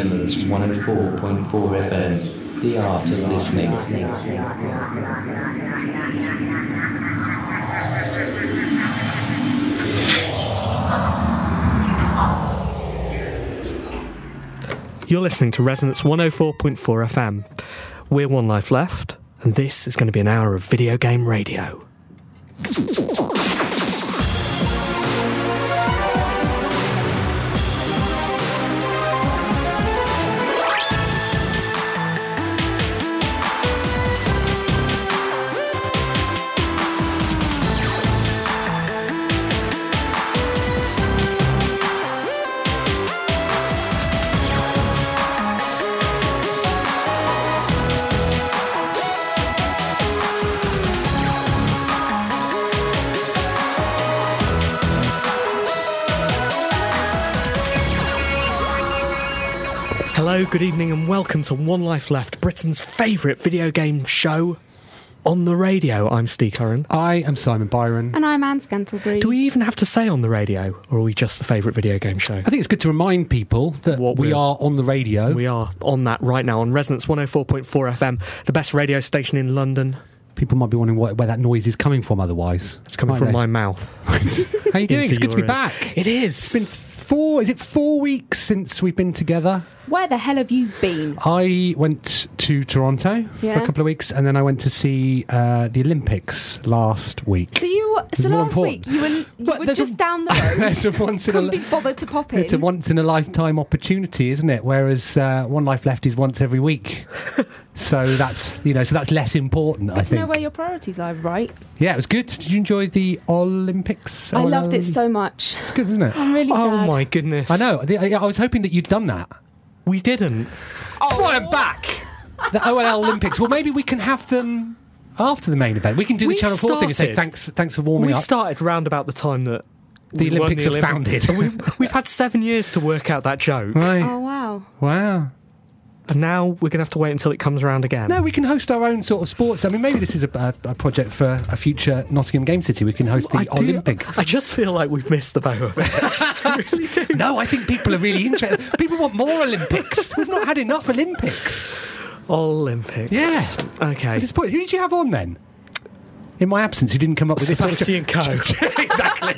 Resonance 104.4 FM, the art of listening. You're listening to Resonance 104.4 FM. We're One Life Left, and this is going to be an hour of video game radio. Good evening, and welcome to One Life Left, Britain's favourite video game show on the radio. I'm Steve Curran. I am Simon Byron. And I'm Anne Scantlebury. Do we even have to say on the radio, or are we just the favourite video game show? I think it's good to remind people that What we we're- on the radio. We are on that right now on Resonance 104.4 FM, the best radio station in London. people might be wondering what, where that noise is coming from otherwise. It's coming Might from they? my mouth. How you doing? It's good to be ears. back. It is. It's been four, is it four weeks since we've been together? Where the hell have you been? I went to Toronto for a couple of weeks and then I went to see uh, the Olympics last week. So you, so last important. week you were, you were just a- down the road. There's a once in a Couldn't li- be bothered to pop in. It's a once in a lifetime opportunity, isn't it? Whereas uh, One Life Left is once every week. so that's you know, so that's less important. I Good to know where your priorities lie, right? Yeah, it was good. Did you enjoy the Olympics? I loved it so much. It's good, wasn't it? I'm really Oh sad. my goodness. I know. I I was hoping that you'd done that. We didn't. That's why I'm back. The OLL Olympics. Well, maybe we can have them after the main event. We can do We the Channel Four thing and say started- thanks, thanks for warming We up. We started round about the time that The we won Olympics were founded. We've, we've had seven years to work out that joke, Right. Oh wow. Wow. And now we're going to have to wait until it comes around again. No, we can host our own sort of sports. I mean, maybe this is a, a, a project for a future Nottingham Game City. We can host the I do- I just feel like we've missed the boat of it. I really do. No, I think people are really interested. People want more Olympics. We've not had enough Olympics. Olympics. Yeah. Okay. At this point, who did you have on then? In my absence, who didn't come up with this? sort of- Sebastian Coe. exactly.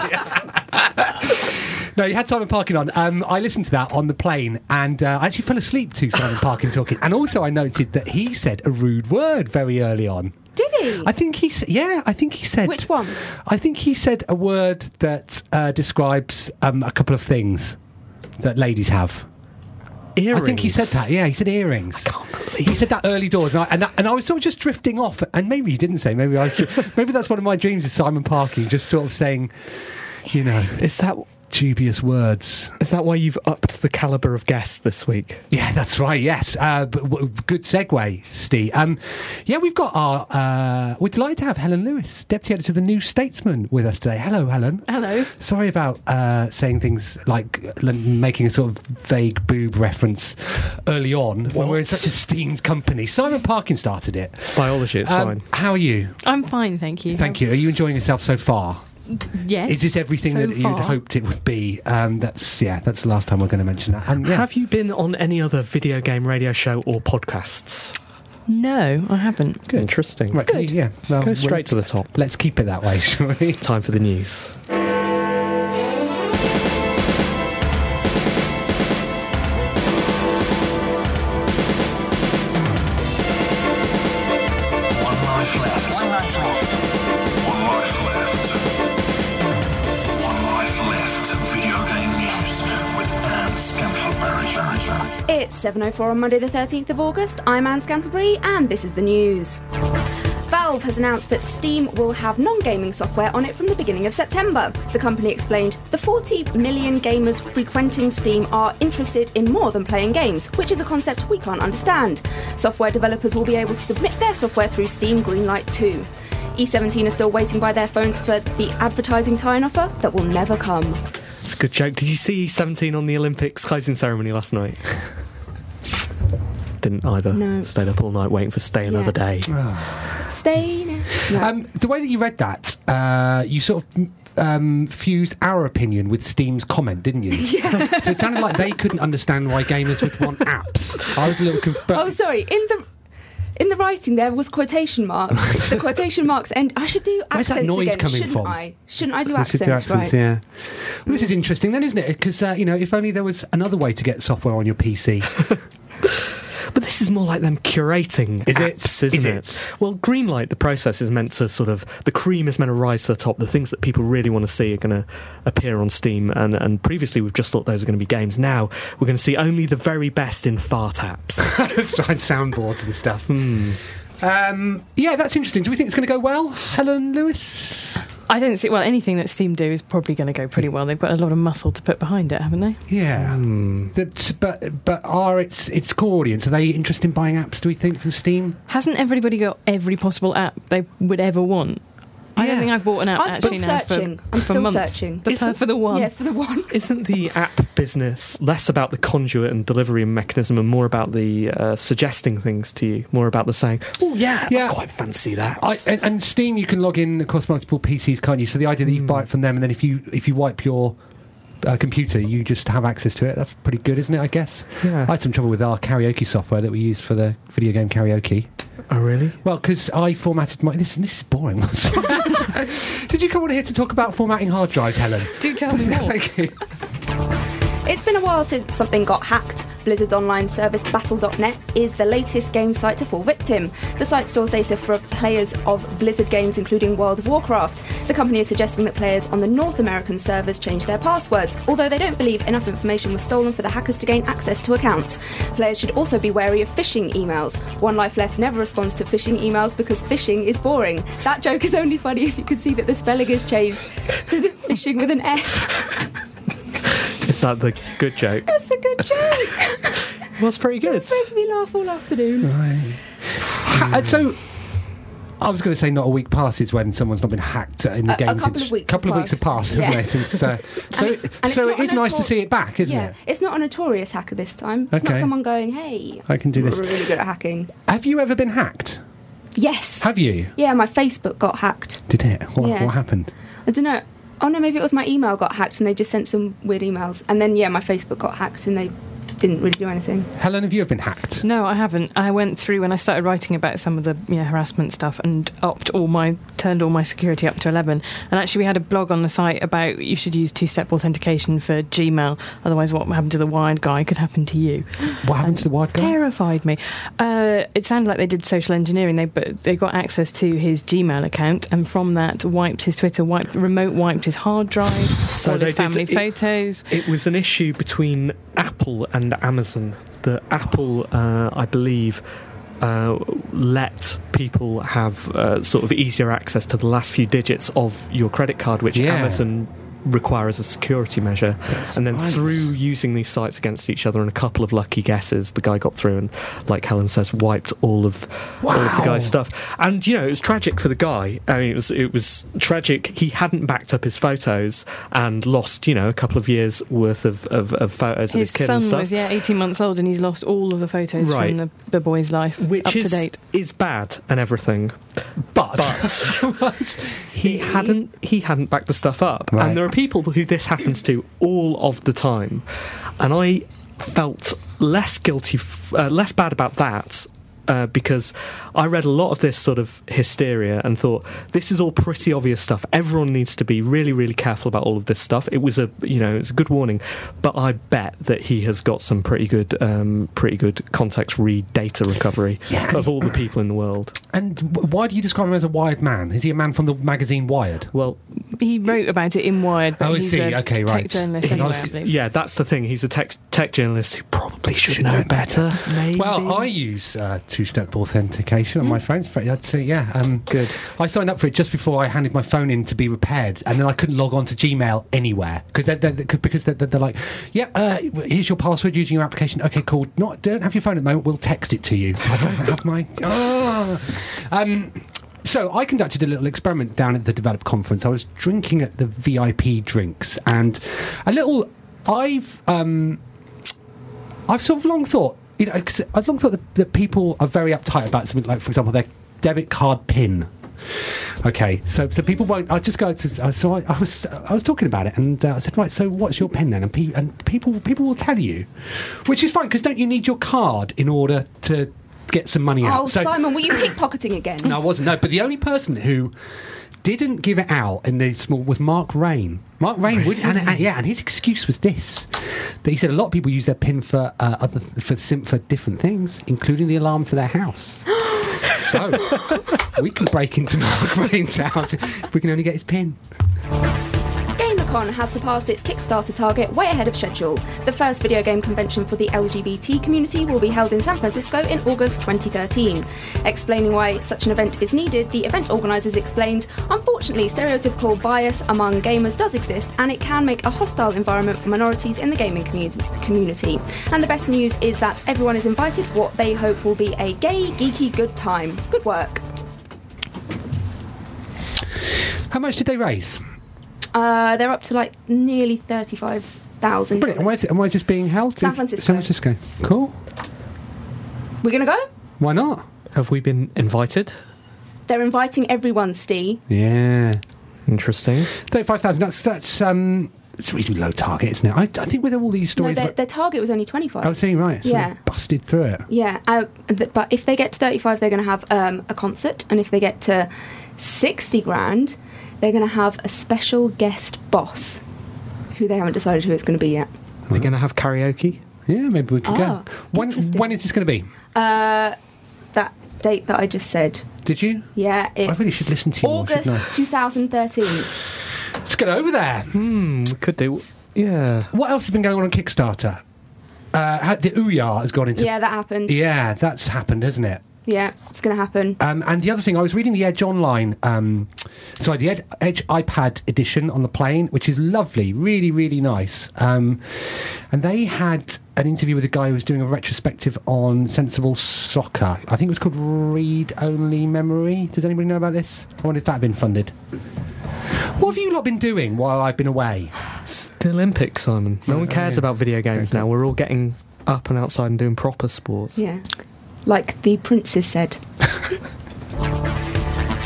no, you had Simon Parkin on. Um, I listened to that on the plane, and uh, I actually fell asleep to Simon Parkin talking. And also, I noted that he said a rude word very early on. Did he? I think he said, yeah, I think he said. Which one? I think he said a word that uh, describes um, a couple of things that ladies have. Earrings. I think he said that. Yeah, he said earrings. He said that early doors, and I, and, I, and I was sort of just drifting off. And maybe he didn't say. Maybe I was. ju- maybe that's one of my dreams is Simon Parkin, just sort of saying, you know, Is that dubious words. is that why you've upped the caliber of guests this week? Yeah, that's right. Yes, uh, but w- good segue, Steve. Um, yeah, we've got our. Uh, we're delighted to have Helen Lewis, deputy editor of the New Statesman, with us today. Hello, Helen. Hello. Sorry about uh, saying things like l- making a sort of vague boob reference early on when we're in such esteemed company. Simon Parkin started it. It's biology. It's Um, fine. How are you? I'm fine, thank you. Thank you. Are you enjoying yourself so far? Yes. Is this everything so that you'd far. hoped it would be? Um, that's yeah. That's the last time we're going to mention that. And yeah, Have you been on any other video game radio show or podcasts? No, I haven't. Interesting. right, can you- yeah. Well, Go straight to the top. Let's keep it that way, shall we? Time for the news. 7.04 on Monday the 13th of August. I'm Anne Scantlebury and this is the news. Valve has announced that Steam will have non gaming software on it from the beginning of September. The company explained the 40 million gamers frequenting Steam are interested in more than playing games, which is a concept we can't understand. Software developers will be able to submit their software through Steam Greenlight 2. E17 are still waiting by their phones for the advertising tie-in offer that will never come. It's a good joke. Did you see E17 on the Olympics closing ceremony last night? Didn't either. No. Stayed up all night waiting for Stay Another Yeah. Day. Stay now. No. Um, the way that you read that, uh, you sort of um, fused our opinion with Steam's comment, didn't you? Yeah. so it sounded like they couldn't understand why gamers would want apps. I was a little confused. Oh, sorry. In the in the writing, there was quotation marks. the quotation marks, and I should do accents Where's that accents noise again, coming shouldn't from? I? Shouldn't I do We should accents? do accents, right. yeah. Well, this is interesting then, isn't it? Because, uh, you know, if only there was another way to get software on your PC. But this is more like them curating Is it? apps, isn't Is it? it? Well, Greenlight, the process is meant to sort of the cream is meant to rise to the top. The things that people really want to see are going to appear on Steam, and and previously we've just thought those are going to be games. Now we're going to see only the very best in fart apps. Sign soundboards and stuff. Um, yeah, that's interesting. Do we think it's going to go well, Helen Lewis? I don't see. Well, anything that Steam do is probably going to go pretty well. They've got a lot of muscle to put behind it, haven't they? Yeah, hmm. That- but but are its its core audience are they interested in buying apps? Do we think from Steam? Hasn't everybody got every possible app they would ever want? I don't think I've bought an app I'm still now searching. for, I'm for still months. searching. The, Isn't- for the one. Yeah, for the one. Isn't the app business less about the conduit and delivery mechanism and more about the uh, suggesting things to you? More about the saying, "Oh yeah, Yeah. I quite fancy that." I, and, and Steam, you can log in across multiple PCs, can't you? So the idea that you buy it from them, and then if you if you wipe your uh, computer, you just have access to it. That's pretty good, isn't it? I guess. Yeah. I had some trouble with our karaoke software that we use for the video game karaoke. oh really? Well, because I formatted my. This, this is boring. Did you come on here to talk about formatting hard drives, Helen? Do tell me more. Thank you. It's been a while since something got hacked. Blizzard's online service Battle.net is the latest game site to fall victim. The site stores data for players of Blizzard games, including World of Warcraft. The company is suggesting that players on the North American servers change their passwords, although they don't believe enough information was stolen for the hackers to gain access to accounts. Players should also be wary of phishing emails. One Life Left never responds to phishing emails because phishing is boring. That joke is only funny if you could see that the spelling is changed to the phishing with an F. Is that the good joke? That's the good joke. Well, it's pretty good. Making me laugh all afternoon. Ha- uh, so. I was going to say not a week passes when someone's not been hacked in the A- a games. couple It's- of weeks couple have of weeks have passed. passed, haven't Yeah. they? Since uh, so, And it- and so it's it not is nice to notor- see it back, isn't yeah, it? it's not a notorious hacker this time. It's not Okay. someone going, "Hey, I can do this. We're really good at hacking." Have you ever been hacked? Yes. Have you? yeah, my Facebook got hacked. Did it? What, Yeah. what happened? I don't know. Oh no, maybe it was my email got hacked and they just sent some weird emails. And then yeah, my Facebook got hacked and they didn't really do anything. Helen, have you ever been hacked? No, I haven't. I went through when I started writing about some of the you know, harassment stuff and upped all my turned all my security up to eleven. And actually, we had a blog on the site about you should use two-step authentication for Gmail. Otherwise, what happened to the wired guy could happen to you. What happened to the wired guy? Terrified me. Uh, it sounded like they did social engineering. They but they got access to his Gmail account and from that wiped his Twitter, wiped remote wiped his hard drive, So all they his did- family it- photos. It was an issue between Apple and Amazon. The Apple, uh, I believe, uh, let people have uh, sort of easier access to the last few digits of your credit card, which Yeah. Amazon require as a security measure. and then right. through using these sites against each other and a couple of lucky guesses, the guy got through and, like Helen says, wiped all of all of the guy's stuff. And you know, it was tragic for the guy. I mean, it was it was tragic. He hadn't backed up his photos and lost, you know, a couple of years worth of, of, of photos of His his kid son and stuff. was yeah 18 months old, and he's lost all of the photos Right. from the, the boy's life which up is to date. is bad and everything. But, But he hadn't he hadn't backed the stuff up, Right. and there are people who this happens to all of the time, and I felt less guilty, uh, less bad about that. Uh, because I read a lot of this sort of hysteria and thought this is all pretty obvious stuff. Everyone needs to be really, really careful about all of this stuff. It was a, you know, it's a good warning, but I bet that he has got some pretty good, um, pretty good context read data recovery Yeah. of all the people in the world. and why do you describe him as a wired man? Is he a man from the magazine Wired? Well, He wrote about it in Wired, but Oh, I he's see. a Okay, tech right. journalist anyway. I believe. Yeah, that's the thing. He's a tech, tech journalist who probably should, know better. Maybe. Well, I use uh, two-step authentication on my phone. It's very- yeah, um, Good. I signed up for it just before I handed my phone in to be repaired, and then I couldn't log on to Gmail anywhere because they're, they're, because they're, they're like, yeah, uh, here's your password using your application. Okay, cool. Not don't have your phone at the moment. We'll text it to you. I don't have my. Ah. Um, so I conducted a little experiment down at the Develop conference. I was drinking at the VIP drinks, and a little. I've um, I've sort of long thought, you know, 'cause I've long thought that, that people are very uptight about something like, for example, their debit card pin. Okay, so so people won't. I just go to. uh, So I, I was I was talking about it, and uh, I said, right. So what's your pin then? And, pe- and people people will tell you, which is fine because don't you need your card in order to get some money out? Oh, so, Simon, were you pickpocketing again? no, I wasn't. No, but the only person who didn't give it out in the small was Mark Rein. Mark Rein would, and, and yeah, and his excuse was this: that he said a lot of people use their pin for uh, other for sim- for different things, including the alarm to their house. so we can break into Mark Rein's house if we can only get his pin. GaymerCon has surpassed its Kickstarter target way ahead of schedule. The first video game convention for the LGBT community will be held in San Francisco in August 2013. Explaining why such an event is needed, the event organisers explained Unfortunately, stereotypical bias among gamers does exist, and it can make a hostile environment for minorities in the gaming commu- community. And the best news is that everyone is invited for what they hope will be a gay, geeky good time. Good work. How much did they raise? Uh, they're up to like nearly 35,000. Brilliant. And where is, it, and where is this being held? San Francisco. San Francisco. Cool. We're going to go? Why not? have we been invited? They're inviting everyone, Steve. Yeah. Interesting. Thirty-five thousand. That's that's um. It's a reasonably low target, isn't it? I, I think with all these No, stories. their, their target was only 25. oh, see, right. So Yeah. busted through it. Yeah, uh, th- but if they get to 35, they're going to have um, a concert, and if they get to 60 grand, they're going to have a special guest boss, who they haven't decided who it's going to be yet. They're going to have karaoke. Yeah, maybe we could go. Ah, When interesting. when is this going to be? Uh, that date that I just said. Did you? Yeah, it's I really should listen to you more, shouldn't August I? 2013. Let's get over there. Hmm, could do. Yeah. What else has been going on on Kickstarter? Uh, the Ouya has gone into. yeah, that happened. Yeah, that's happened, hasn't it? Yeah, it's going to happen. Um, and the other thing, I was reading the Edge Online, um, sorry, the Ed- Edge iPad edition on the plane, which is lovely, really, really nice. Um, and they had an interview with a guy who was doing a retrospective on Sensible Soccer. I think it was called Read Only Memory. Does anybody know about this? I wonder if that had been funded. What have you lot been doing while I've been away? The Olympics, Simon. No one cares about video games now. We're all getting up and outside and doing proper sports. Yeah. Like the princess said.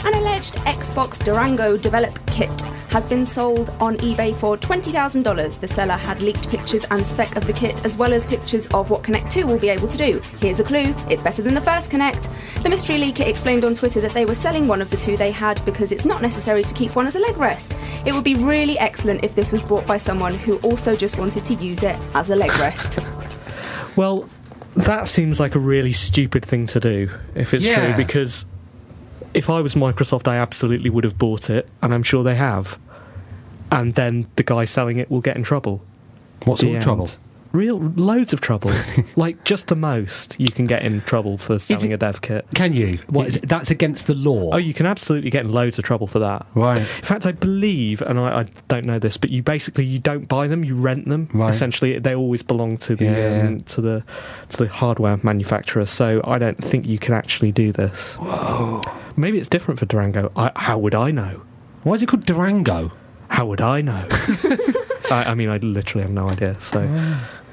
An alleged Xbox Durango develop kit has been sold on eBay for $20,000. The seller had leaked pictures and spec of the kit as well as pictures of what Kinect 2 will be able to do. Here's a clue it's better than the first Kinect. The mystery leaker explained on Twitter that they were selling one of the two they had because it's not necessary to keep one as a leg rest. It would be really excellent if this was brought by someone who also just wanted to use it as a leg rest. Well, that seems like a really stupid thing to do, if it's Yeah. true, because if I was Microsoft, I absolutely would have bought it, and I'm sure they have. And then the guy selling it will get in trouble. What sort of trouble? Real loads of trouble. like just the most you can get in trouble for selling it- a dev kit. Can you? What is it? That's against the law. Oh, you can absolutely get in loads of trouble for that. Right. In fact, I believe, and I, I don't know this, but you basically you don't buy them, you rent them. Right. Essentially, they always belong to the Yeah, um, to the to the hardware manufacturer. So I don't think you can actually do this. Whoa. Maybe it's different for Durango. I, how would I know? Why is it called Durango? How would I know? I, I mean, I literally have no idea. So,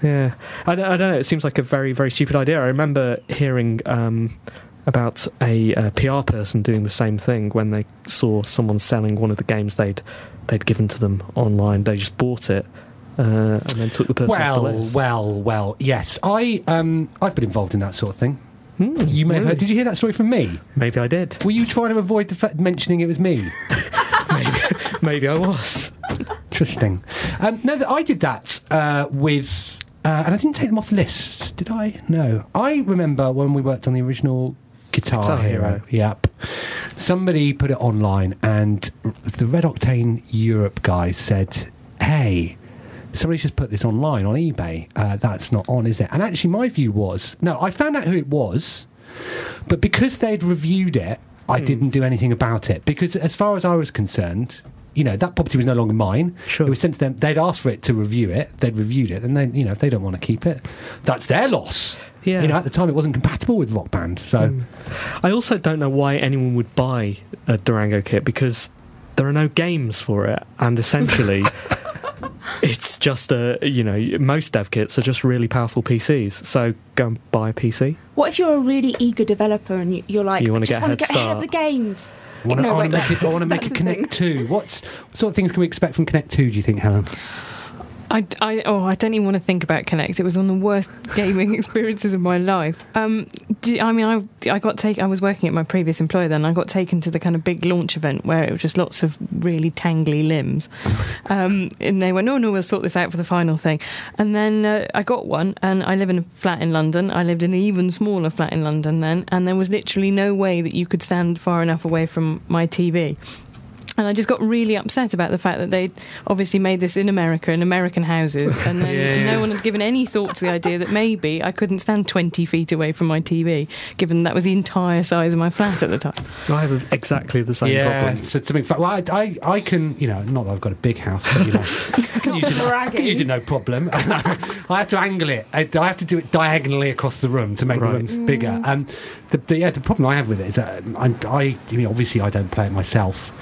yeah, I don't, I don't know. It seems like a very, very stupid idea. I remember hearing um, about a, uh PR person doing the same thing when they saw someone selling one of the games they'd they'd given to them online. They just bought it uh, and then took the person off the Well, well, well. Yes, I um, I've been involved in that sort of thing. Hmm, You may have heard. Did you hear that story from me? Maybe I did. Were you trying to avoid the fact mentioning it was me? maybe, maybe I was. Interesting. Um, no, I did that uh, with, uh, and I didn't take them off the list, did I? No. I remember when we worked on the original Guitar, Guitar Hero. Hero. Yep. Somebody put it online, and the Red Octane Europe guy said, "Hey." Somebody's just put this online on eBay. Uh, that's not on, is it? And actually, my view was no. I found out who it was, but because they'd reviewed it, I Hmm. didn't do anything about it. Because as far as I was concerned, you know, that property was no longer mine. Sure. It was sent to them. They'd asked for it to review it. They'd reviewed it, and then you know, if they don't want to keep it, that's their loss. Yeah. You know, at the time, it wasn't compatible with Rock Band. So hmm. I also don't know why anyone would buy a Durango kit because there are no games for it, and essentially, it's just a you know most dev kits are just really powerful PCs. So go and buy a PC. What if you're a really eager developer and you- you're like, You wanna I just get a want head to get ahead of the games? I want to No, make it. I want to make a Kinect. Two. What's what sort of things can we expect from Kinect Two? Do you think, Helen? I, I, oh, I don't even want to think about Kinect. It was one of the worst gaming experiences of my life. Um, do- I mean, I, I got taken. I was working at my previous employer then. I got taken to the kind of big launch event where it was just lots of really tangly limbs, um, and they went, "No, no, we'll sort this out for the final thing." And then uh, I got one, and I live in a flat in London. I lived in an even smaller flat in London then, and there was literally no way that you could stand far enough away from my TV. And I just got really upset about the fact that they'd obviously made this in America, in American houses, and then Yeah. no one had given any thought to the idea that maybe I couldn't stand 20 feet away from my TV, given that was the entire size of my flat at the time. I have exactly the same yeah, problem. so something. Well, I, I, I can, you know, not that I've got a big house, but you know, I can use, it, I can use it no problem. I have to angle it. I, I have to do it diagonally across the room to make Right. the rooms bigger. Um, the, the, yeah, the problem I have with it is that I, I, I mean, obviously I don't play it myself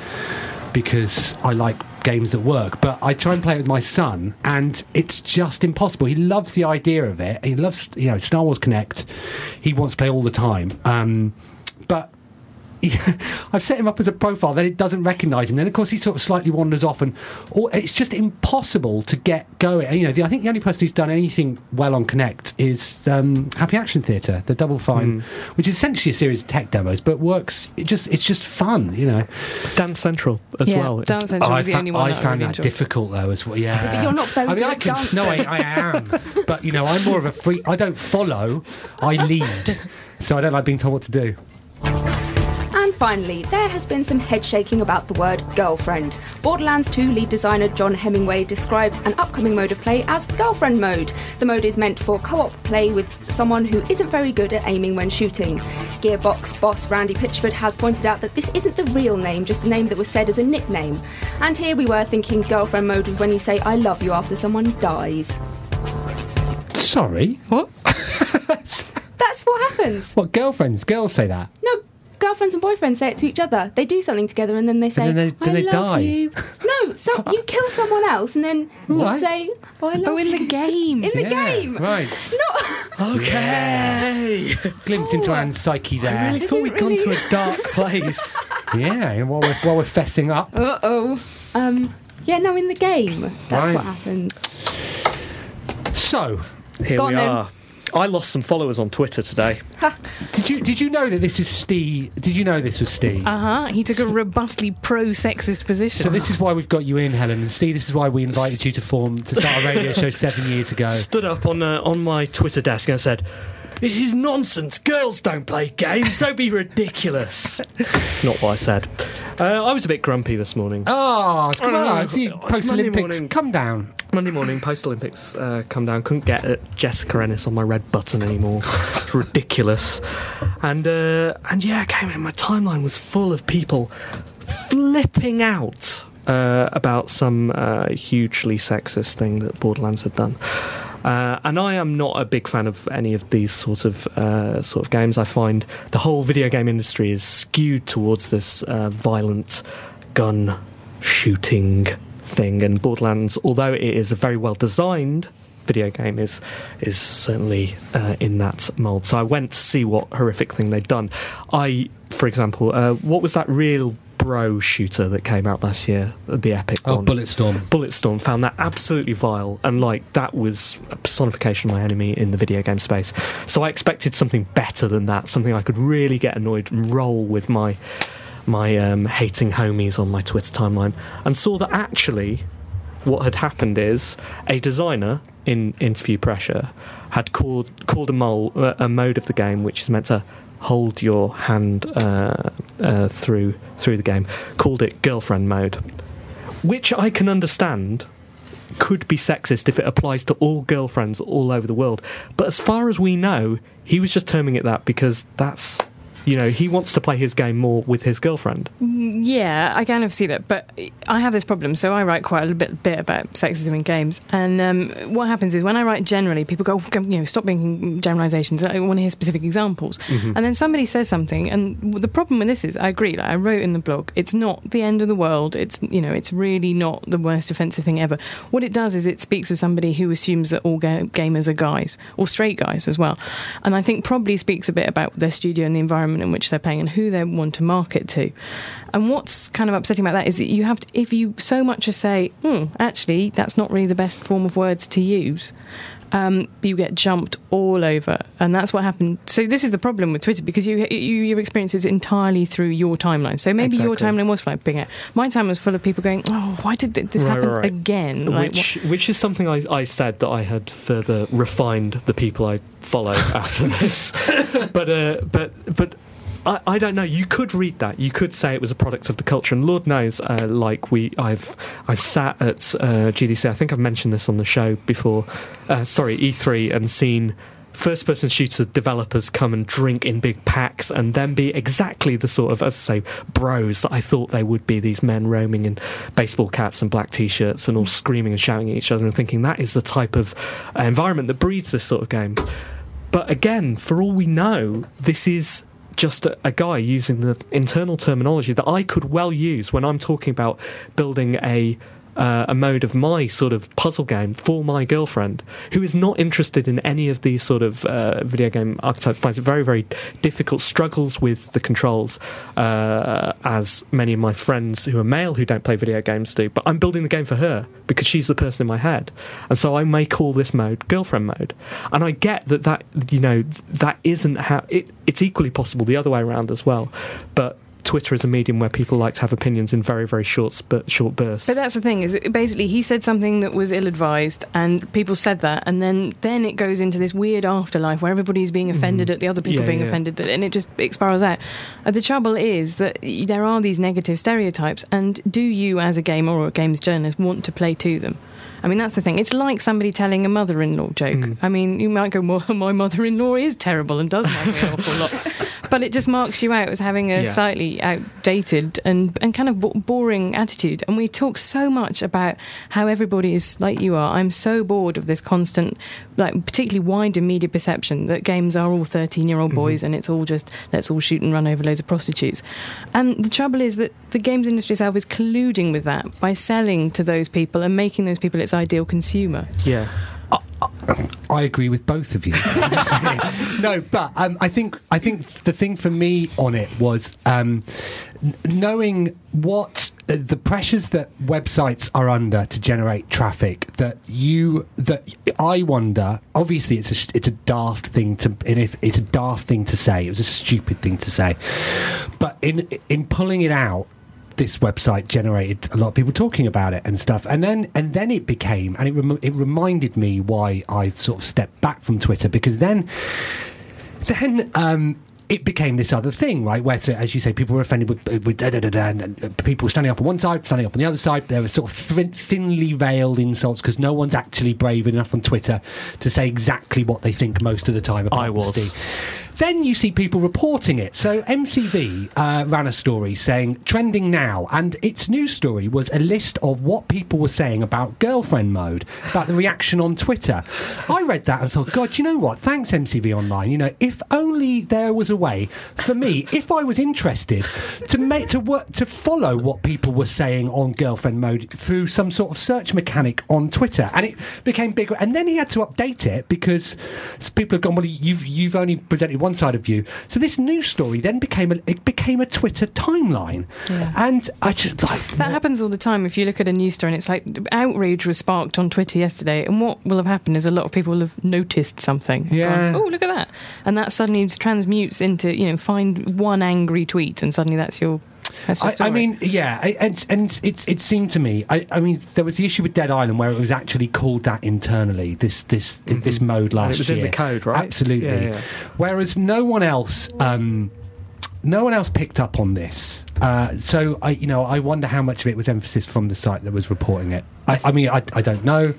because I like games that work. But I try and play it with my son, and it's just impossible. He loves the idea of it. He loves, you know, Star Wars Kinect. He wants to play all the time. Um, but I've set him up as a profile, then it doesn't recognise him. Then, of course, he sort of slightly wanders off, and or it's just impossible to get going. And, You know, the, I think the only person who's done anything well on Kinect is um, Happy Action Theatre, the Double Fine, which is essentially a series of tech demos, but works. It just it's just fun, you know. Dance Central as Yeah, well. Dance It's- Central I, was the fa- only one I that I found really that difficult though as well. Yeah, but you're not very I mean, good I at can. No, I. I am. But you know, I'm more of a free. I don't follow. I lead. So I don't like being told what to do. And finally, there has been some head shaking about the word girlfriend. Borderlands 2 lead designer John Hemingway described an upcoming mode of play as girlfriend mode. The mode is meant for co op play with someone who isn't very good at aiming when shooting. Gearbox boss Randy Pitchford has pointed out that this isn't the real name, just a name that was said as a nickname. And here we were thinking girlfriend mode was when you say I love you after someone dies. Sorry. What? That's what happens. What girlfriends? Girls say that. No, girlfriends and boyfriends say it to each other. They do something together and then they say, then they- then I they love die. you. No, so you kill someone else and then you What? say, oh, I love Oh, in you." the game. In the Yeah, game. Right. Not. Okay. Glimpse into Anne's psyche there. I really Is thought it we'd gone to really? a dark place. Yeah, and while we're, while we're fessing up. Uh oh. Um, yeah, no, in the game. That's Right. what happens. So, Here Go we on then. are. I lost some followers on Twitter today. did you did you know that this is Steve? Did you know this was Steve? Uh huh. He took a robustly pro sexist position. so this is why we've got you in, Helen. And Steve, this is why we invited you to form to start a radio show seven years ago. Stood up on uh, on my Twitter desk and said, "This is nonsense. Girls don't play games. Don't be ridiculous." it's not what I said. Uh, I was a bit grumpy this morning. Oh, it's, I know, well, it's the it's post Monday Olympics. morning. Come down. Monday morning, post Olympics uh, come down. Couldn't get at Jessica Ennis on my red button anymore. It's ridiculous. And uh, and yeah, I came in. My timeline was full of people flipping out uh, about some uh, hugely sexist thing that Borderlands had done. Uh, and I am not a big fan of any of these sort of uh, sort of games. I find the whole video game industry is skewed towards this uh, violent gun shooting thing, and Borderlands, although it is a very well designed video game, is is certainly uh, in that mold. So I went to see what horrific thing they'd done. I, for example, uh, what was that real bro shooter that came out last year, the Epic Oh, one? Bulletstorm. Bulletstorm found that absolutely vile, and like that was a personification of my enemy in the video game space. So I expected something better than that, something I could really get annoyed and roll with my my um, hating homies on my Twitter timeline, and saw that actually what had happened is a designer in interview pressure had called called a, mole, uh, a mode of the game which is meant to hold your hand uh, uh, through through the game. Called it girlfriend mode. Which I can understand could be sexist if it applies to all girlfriends all over the world. But as far as we know he was just terming it that because that's you know he wants to play his game more with his girlfriend Yeah, I kind of see that, but I have this problem. So I write quite a bit, bit about sexism in games, and um, what happens is when I write generally, people go, "Go, you know, stop making generalizations. I want to hear specific examples. Mm-hmm. And then somebody says something, and the problem with this is, I agree. Like I wrote in the blog, it's not the end of the world. It's you know, it's really not the worst offensive thing ever. What it does is it speaks of somebody who assumes that all ga- gamers are guys or straight guys as well, and I think probably speaks a bit about their studio and the environment in which they're playing and who they want to market to. And what's kind of upsetting about that is that you have to, if you so much as say, hmm, actually, that's not really the best form of words to use, um, you get jumped all over. And that's what happened. So, this is the problem with Twitter because you, you your experience is entirely through your timeline. So, maybe your timeline was flipping out. My time was full of people going, oh, why did th- this Right, happen right, again? Like, which which is something I, I said that I had further refined the people I follow after this. but uh, but but I, I don't know. You could read that. You could say it was a product of the culture, and Lord knows, uh, like we, I've I've sat at uh, GDC. I think I've mentioned this on the show before. Uh, sorry, E3, and seen. First person shooter developers come and drink in big packs and then be exactly the sort of, as I say, bros that I thought they would be, these men roaming in baseball caps and black t shirts and all screaming and shouting at each other and thinking that is the type of uh, environment that breeds this sort of game. But again, for all we know, this is just a, a guy using the internal terminology that I could well use when I'm talking about building a. Uh, a mode of my sort of puzzle game for my girlfriend, who is not interested in any of these sort of uh, video game archetypes, finds it very, very difficult, struggles with the controls, uh, as many of my friends who are male who don't play video games do. But I'm building the game for her because she's the person in my head, and so I may call this mode girlfriend mode. And I get that that you know that isn't how it, it's equally possible the other way around as well, but. Twitter is a medium where people like to have opinions in very, very short, sp- short bursts. But that's the thing is basically he said something that was ill-advised, and people said that, and then then it goes into this weird afterlife where everybody's being offended at the other people Mm-hmm. Yeah, being yeah. offended, and it just it spirals out. Uh, the trouble is that there are these negative stereotypes, and do you, as a gamer or a games journalist, want to play to them? I mean, that's the thing. It's like somebody telling a mother-in-law joke. Mm. I mean, you might go, well, my mother-in-law is terrible and does like an awful lot. But it just marks you out as having a Yeah. slightly outdated and, and kind of bo- boring attitude. And we talk so much about how everybody is like you are. I'm so bored of this constant, like, particularly wider media perception that games are all 13 year old mm-hmm. boys and it's all just let's all shoot and run over loads of prostitutes. And the trouble is that the games industry itself is colluding with that by selling to those people and making those people its ideal consumer. yeah. I agree with both of you. no, but um, I think I think the thing for me on it was um, knowing what uh, the pressures that websites are under to generate traffic. That you that I wonder. Obviously, it's a it's a daft thing to and if it's a daft thing to say. It was a stupid thing to say, but in in pulling it out this website generated a lot of people talking about it and stuff and then and then it became and it, rem- it reminded me why I've sort of stepped back from Twitter because then then um it became this other thing, right? Where, so, as you say, people were offended with, with da da da da, and, and people standing up on one side, standing up on the other side. There were sort of thin, thinly veiled insults because no one's actually brave enough on Twitter to say exactly what they think most of the time. I was. Steve. Then you see people reporting it. So MCV uh, ran a story saying trending now, and its news story was a list of what people were saying about girlfriend mode, about the reaction on Twitter. I read that and thought, God, you know what? Thanks MCV Online. You know, if only there was a way for me, if I was interested, to make to work to follow what people were saying on girlfriend mode through some sort of search mechanic on Twitter, and it became bigger. And then he had to update it because people have gone, well, you've you've only presented one side of you. So this news story then became a it became a Twitter timeline, and I just like That happens all the time. If you look at a news story, and it's like outrage was sparked on Twitter yesterday, and what will have happened is a lot of people will have noticed something. Yeah. gone, oh, look at that, and that suddenly transmutes into you know find one angry tweet, and suddenly that's your. I, I mean, yeah, I- and and it it seemed to me. I, I mean, there was the issue with Dead Island where it was actually called that internally. This this this mode last it was in the code, right? Absolutely. Yeah, yeah. Whereas no one else. Um, no one else picked up on this, uh, so I, you know, I wonder how much of it was emphasis from the site that was reporting it. I, I mean, I, I don't know,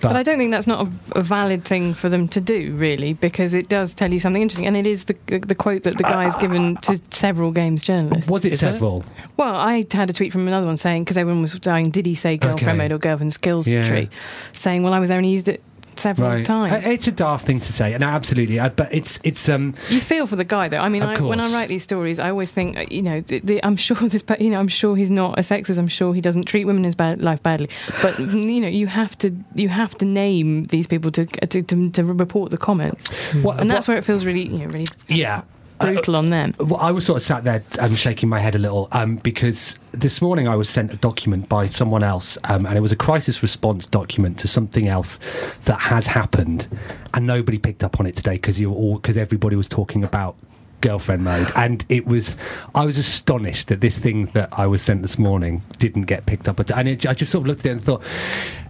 but, But I don't think that's not a, a valid thing for them to do, really, because it does tell you something interesting, and it is the the quote that the guy has given to several games journalists. was it Is it? several? Well, I had a tweet from another one saying because everyone was dying, did he say girlfriend Okay. mode or girlfriend skills Yeah. tree? Saying, well, I was there and he used it several Right. times. It's a daft thing to say, and absolutely, uh, but it's it's um. you feel for the guy, though. I mean, I, when I write these stories, I always think, uh, you know, the, the, I'm sure this, you know, I'm sure he's not a sexist. I'm sure he doesn't treat women in his bad, life badly. But you know, you have to, you have to name these people to to, to, to report the comments, What- and that's what- where it feels really, you know, really Yeah. Uh, brutal on them. Well, I was sort of sat there um, shaking my head a little um, because this morning I was sent a document by someone else, um, and it was a crisis response document to something else that has happened, and nobody picked up on it today because you were all because everybody was talking about girlfriend mode, and it was I was astonished that this thing that I was sent this morning didn't get picked up, and it, I just sort of looked at it and thought.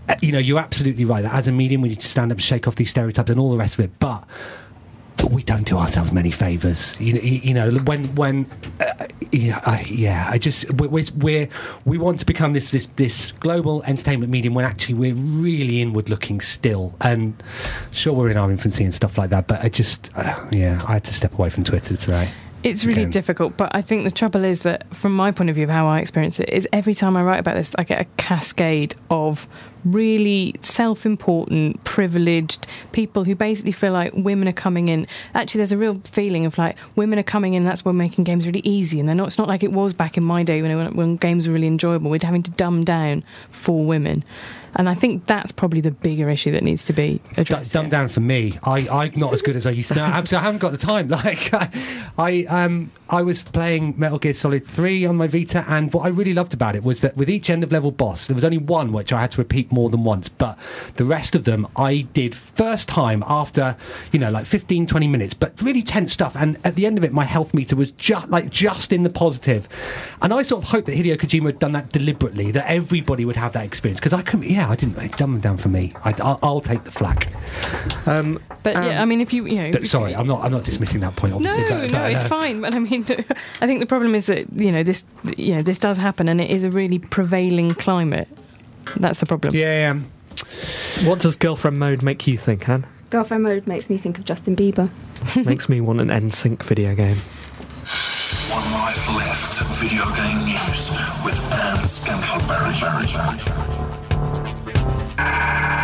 uh, You know, you're absolutely right. That as a medium, we need to stand up and shake off these stereotypes and all the rest of it. But we don't do ourselves many favors. You, know- you, you know, when when uh, yeah, I, yeah, I just we're, we're we want to become this this this global entertainment medium when actually we're really inward looking still. And sure, we're in our infancy and stuff like that. But I just uh, yeah, I had to step away from Twitter today. It's really Again. difficult, but I think the trouble is that, from my point of view of how I experience it, is every time I write about this, I get a cascade of really self important, privileged people who basically feel like women are coming in. Actually, there's a real feeling of like women are coming in, that's why making games really easy. And they're not, it's not like it was back in my day when, when games were really enjoyable. We're having to dumb down for women. And I think that's probably the bigger issue that needs to be D- addressed. dumb here. down for me. I, I'm not as good as I used to. No, I haven't got the time. Like I, I um I was playing Metal Gear Solid Three on my Vita, and what I really loved about it was that with each end of level boss, there was only one which I had to repeat more than once, but the rest of them I did first time after you know like 15, 20 minutes, but really tense stuff. And at the end of it, my health meter was just like just in the positive. positive, and I sort of hoped that Hideo Kojima had done that deliberately, that everybody would have that experience because I couldn't. Yeah, I didn't. It dumbed them down for me. I, I'll, I'll take the flack. Um, But yeah, I mean, if you, you know. Th- Sorry, I'm not. I'm not dismissing that point. No, Obviously, but, no, but, it's uh, fine. But I mean, I think the problem is that you know this, you know, this does happen, and it is a really prevailing climate. That's the problem. Yeah, what does girlfriend mode make you think, Anne? Girlfriend mode makes me think of Justin Bieber. Makes me want an NSYNC video game. One life left. Video game news with Anne Scantlebury you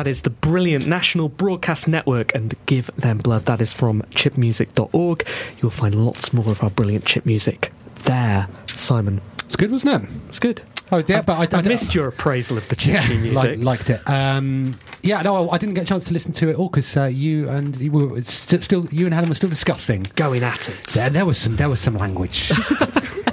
That is the brilliant National Broadcast Network and Give Them Blood. That is from chipmusic.org. You'll find lots more of our brilliant chip music there. Simon, It's good, wasn't it? it's good. Oh, yeah, but I, I missed your appraisal of the chip Yeah, music. like, liked it. Um, yeah, no, I didn't get a chance to listen to it all because uh, you and you were st- still you and Helen were still discussing. Going at it. There, there was some there was some language.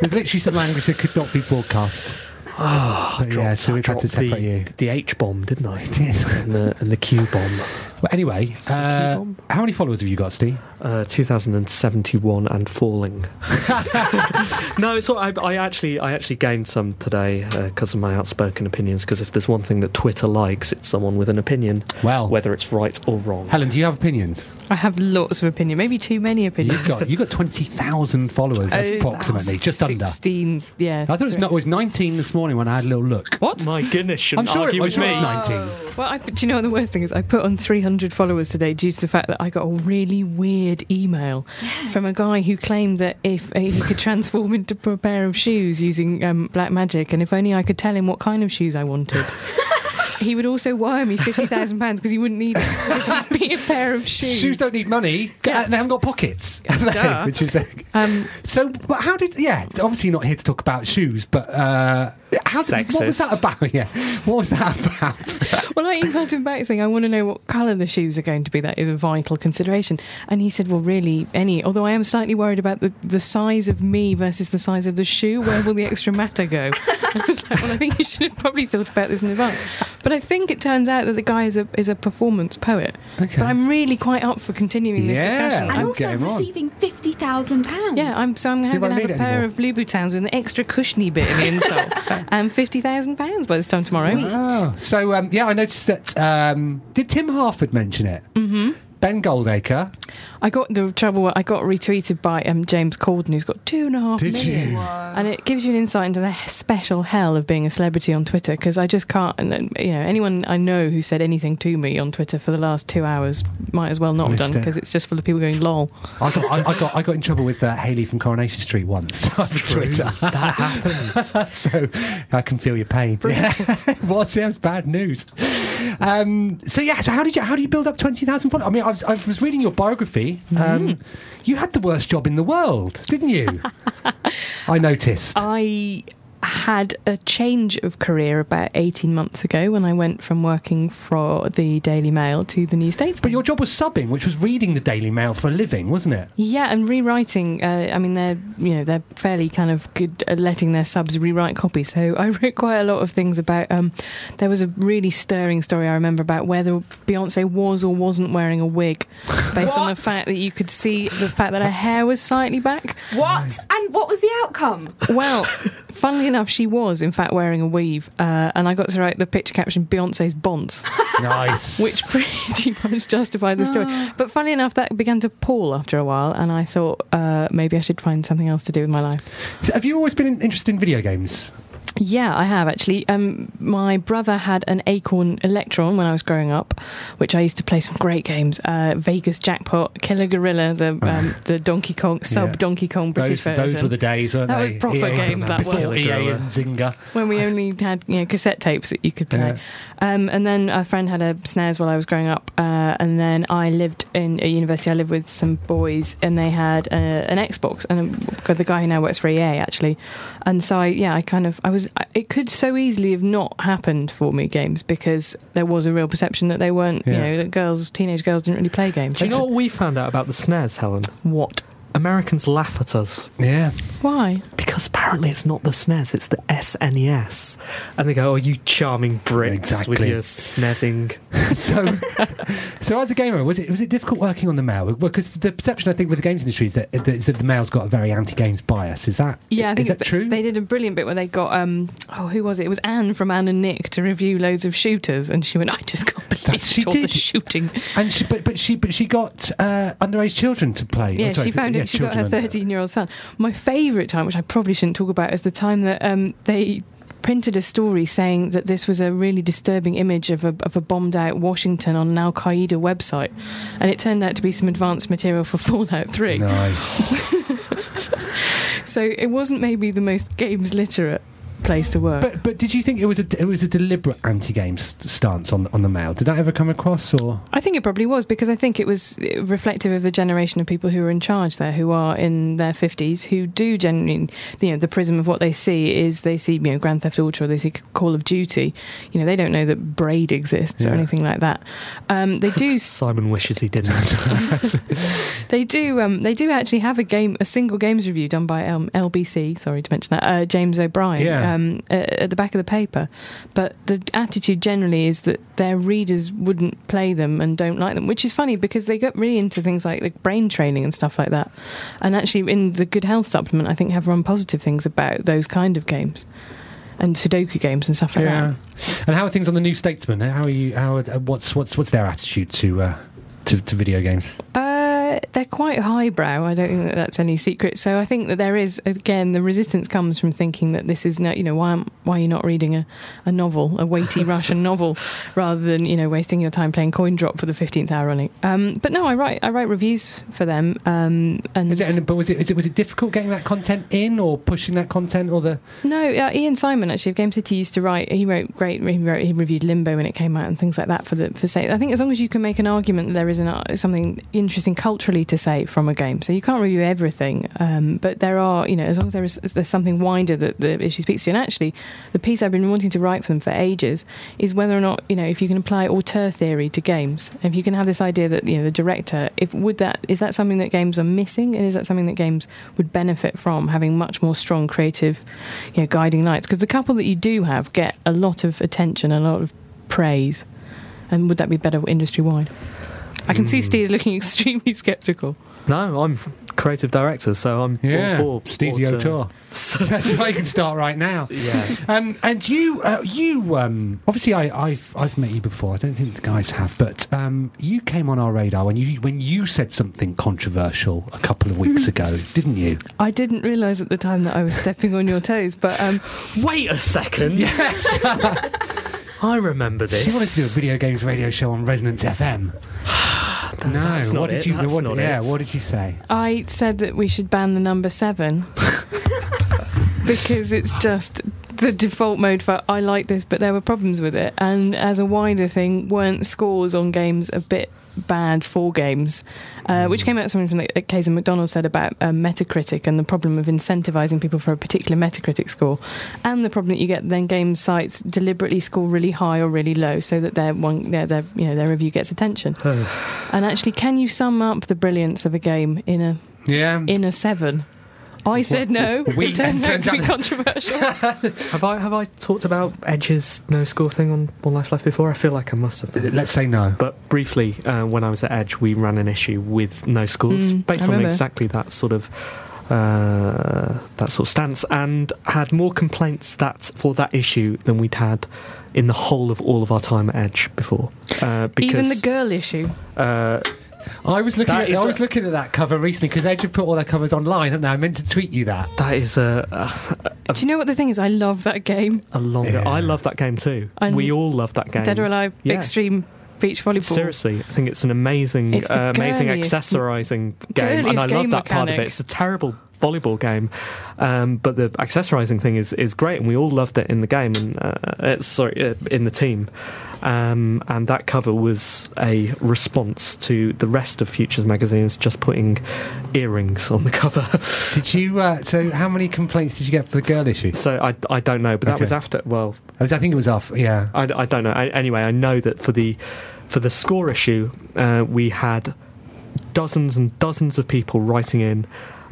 There's literally some language that could not be broadcast. Oh, I But yeah, so we've had to dropped the, separate you. the H bomb, didn't I? Yes. and, the, and the Q bomb. Well, anyway, uh, how many followers have you got, Steve? Uh, 2071 and falling. no, it's all, I, I actually I actually gained some today because of my outspoken opinions. Because if there's one thing that Twitter likes, it's someone with an opinion, Well, whether it's right or wrong. Helen, do you have opinions? I have lots of opinion, maybe too many opinions. You've got you got twenty thousand followers, that's Oh, approximately, just under. 16, yeah. I thought it was, no, it was nineteen this morning when I had a little look. What? My goodness, shouldn't I'm sure it argue was with me. nineteen. Well, I, do you know what the worst thing is? I put on 300 followers today due to the fact that I got a really weird email from a guy who claimed that if uh, he could transform into a pair of shoes using um, black magic, and if only I could tell him what kind of shoes I wanted. He would also wire me fifty thousand pounds because he wouldn't need it. Be a pair of shoes. Shoes don't need money. Yeah. and They haven't got pockets. Yeah, duh. Which is uh, Um, so. How did? Yeah, obviously not here to talk about shoes, but uh, how did, what was that about? Yeah, what was that about? Well, I emailed him back saying, I want to know what colour the shoes are going to be. That is a vital consideration. And he said, Well, really, any. Although I am slightly worried about the, the size of me versus the size of the shoe. Where will the extra matter go? I was like, Well, I think you should have probably thought about this in advance. But I think it turns out that the guy is a, is a performance poet. Okay. But I'm really quite up for continuing this Yeah. discussion. And I'm I'm- also game on. receiving fifty thousand pounds. yeah, I'm so I'm going to have a pair anymore. of Blue Boutons with an extra cushiony bit in the insole and fifty thousand pounds by this time tomorrow. Oh, so um, yeah, I noticed that. Um, did Tim Harford mention it? Mm-hmm. Ben Goldacre. I got the trouble. I got retweeted by um, James Corden, who's got two and a half Did million. you? And it gives you an insight into the special hell of being a celebrity on Twitter because I just can't. And you know, anyone I know who said anything to me on Twitter for the last two hours might as well not have Missed done it. because it's just full of people going lol. I got, I, I got, I got in trouble with uh, Hayley from Coronation Street once on Twitter. That happened. so I can feel your pain. Yeah. what sounds bad news. Um, so yeah, so how did you how do you build up twenty thousand followers? I mean, I was, I was reading your biography. Um, you had the worst job in the world, didn't you? I noticed. I had a change of career about 18 months ago when I went from working for the Daily Mail to the New Statesman. but your job was subbing, which was reading the Daily Mail for a living, wasn't it? Yeah, and rewriting. Uh, I mean, they're you know they're fairly kind of good at letting their subs rewrite copy. So I wrote quite a lot of things about. Um, there was a really stirring story I remember about whether Beyonce was or wasn't wearing a wig, based on the fact that you could see the fact that her hair was slightly back. What? And what was the outcome? Well, funnily enough, she was in fact wearing a weave, uh, and I got to write the picture caption "Beyonce's bonds." Nice. which pretty much justified the story. But funny enough, that began to pall after a while, and I thought uh, maybe I should find something else to do with my life. So have you always been interested in video games? Yeah, I have actually. Um, my brother had an Acorn Electron when I was growing up, which I used to play some great games: uh, Vegas Jackpot, Killer Gorilla, the um, the Donkey Kong sub Yeah. Donkey Kong British Those, version. those were the days, weren't That was they? proper games, that before were. EA and Zynga. when we only had you know cassette tapes that you could play. Um, and then a friend had a SNES while I was growing up, uh, and then I lived in a university. I lived with some boys, and they had uh an Xbox, and um, the guy who now works for EA actually. And so I, yeah, I kind of I was. It could so easily have not happened for me games because there was a real perception that they weren't. You know, that girls, teenage girls, didn't really play games. Do you know what we found out about the SNES, Helen? what? Americans laugh at us Yeah. Why? because apparently it's not the SNES, it's the SNES. And they go, Oh, you charming Brits with Exactly. your SNESing. so, so as a gamer, was it was it difficult working on the mail? Because the perception I think with the games industry is that, that, is that the mail's got a very anti-games bias. Is that Yeah, I think is it's that true? They did a brilliant bit where they got um oh who was it? It was Anne from Anne and Nick to review loads of shooters, and she went, I just can't believe That- she all the did. shooting. and she, but but she but she got uh, underage children to play. Yeah, Oh, sorry, she found yeah, it. She got her thirteen-year-old son. My favourite time, which I probably shouldn't talk about, is the time that um they printed a story saying that this was a really disturbing image of a, of a bombed out Washington on an Al Qaeda website, and it turned out to be some advanced material for Fallout Three. Nice. So it wasn't maybe the most games literate place to work. But but did you think it was a it was a deliberate anti-game st- stance on on the mail? Did that ever come across or? I think it probably was because I think it was reflective of the generation of people who are in charge there, who are in their fifties, who do genuinely, you know, the prism of what they see is they see, you know, Grand Theft Auto, or they see Call of Duty. You know, they don't know that Braid exists or anything like that. Um, they do. Simon wishes he didn't. They do. Um, they do actually have a game, a single games review done by um, LBC. Sorry to mention that. Uh, James O'Brien. Yeah. Um, uh, at the back of the paper, but the attitude generally is that their readers wouldn't play them and don't like them, which is funny because they get really into things like, like brain training and stuff like that. And actually, in the Good Health supplement, I think have run positive things about those kind of games and Sudoku games and stuff like that. And how are things on the New Statesman? How are you? How? Are, uh, what's what's what's their attitude to uh, to, to video games? Uh, they're quite highbrow. I don't think that that's any secret. So I think that there is again the resistance comes from thinking that this is no, you know, why am, why are you not reading a, a novel, a weighty Russian novel, rather than you know wasting your time playing Coin Drop for the fifteenth hour running. Um, but no, I write I write reviews for them. Um, and it, but was it, is it was it difficult getting that content in or pushing that content or the? No, uh, Iain Simons actually of Game City used to write. He wrote great. He wrote. He reviewed Limbo when it came out and things like that for the for say. I think as long as you can make an argument that there is an, uh, something interesting culturally to say from a game, so you can't review everything, um, but there are you know as long as there is there's something wider that the issue speaks to. And actually, the piece I've been wanting to write for them for ages is whether or not you know if you can apply auteur theory to games, if you can have this idea that you know the director, if would that is that something that games are missing, and is that something that games would benefit from having much more strong creative, you know, guiding lights? Because the couple that you do have get a lot of attention, a lot of praise, and would that be better industry wide? I can see Steve is looking extremely sceptical. no, I'm creative director, so I'm Yeah, all for Steve the auteur. auteur. That's where you can start right now. Yeah. Um, and you, uh, you, um, obviously, I, I've, I've met you before. I don't think the guys have, but um, you came on our radar when you, when you said something controversial a couple of weeks ago, didn't you? I didn't realise at the time that I was stepping on your toes, but um, Wait a second. Yes. I remember this. she wanted to do a video games radio show on Resonance FM. No, that's not what did it, you? that's what, not yeah, it. what did you say? I said that we should ban the number seven because it's just the default mode for I like this, but there were problems with it. And as a wider thing, weren't scores on games a bit bad for games? Uh, which came out something from the Keza MacDonald said about uh, Metacritic and the problem of incentivizing people for a particular Metacritic score, and the problem that you get then game sites deliberately score really high or really low so that their one their, their you know their review gets attention. and actually, can you sum up the brilliance of a game in a Yeah. in a seven. I said no. We- it turns out to be controversial. Have I have I talked about Edge's no score thing on One Life Left before? I feel like I must have. done. Let's say no. But briefly, uh, when I was at Edge, we ran an issue with no scores, Mm, I based on remember. exactly that sort of uh, that sort of stance, and had more complaints that for that issue than we'd had in the whole of all of our time at Edge before. Uh, because Even the girl issue. uh, I was looking. That At, I was a- looking at that cover recently because Edge have put all their covers online, haven't they? I meant to tweet you that. that is a, a, Do you know what the thing is? I love that game. a longer. Yeah. I love that game too. And we all love that game. Dead or Alive, Yeah. Extreme Beach Volleyball. Seriously, I think it's an amazing, It's uh, amazing girliest- accessorizing game, and I love game that part of it. It's a terrible volleyball game, um, but the accessorizing thing is is great, and we all loved it in the game and uh, uh, sorry uh, in the team. Um, and that cover was a response to the rest of Future's magazines just putting earrings on the cover. Did you? Uh, so, how many complaints did you get for the girl issue? so I, I don't know, but that Okay. was after. Well, I, was, I think it was off. Yeah. I, I don't know. I, anyway, I know that for the for the score issue, uh, we had dozens and dozens of people writing in.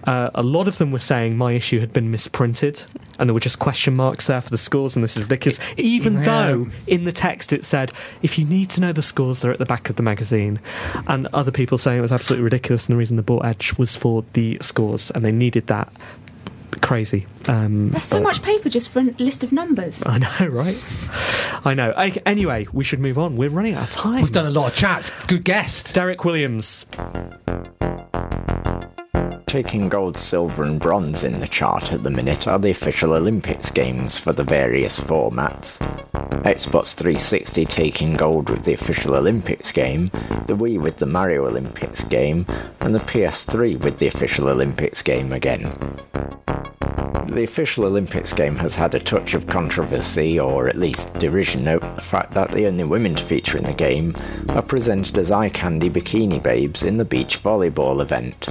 Uh, a lot of them were saying my issue had been misprinted, and there were just question marks there for the scores, and this is ridiculous. Even Yeah. though in the text it said, if you need to know the scores, they're at the back of the magazine. And other people saying it was absolutely ridiculous, and the reason they bought Edge was for the scores, and they needed that. Crazy. Um, There's so but- much paper just for a list of numbers. I know, right? I know. I, anyway, we should move on. We're running out of time. We've done a lot of chats. Good guest. Derek Williams. Taking gold, silver, and bronze in the chart at the minute are the official Olympics games for the various formats. Xbox 360 taking gold with the official Olympics game, the Wii with the Mario Olympics game, and the PS3 with the official Olympics game again. The official Olympics game has had a touch of controversy, or at least derision, over the fact that the only women to feature in the game are presented as eye candy bikini babes in the beach volleyball event.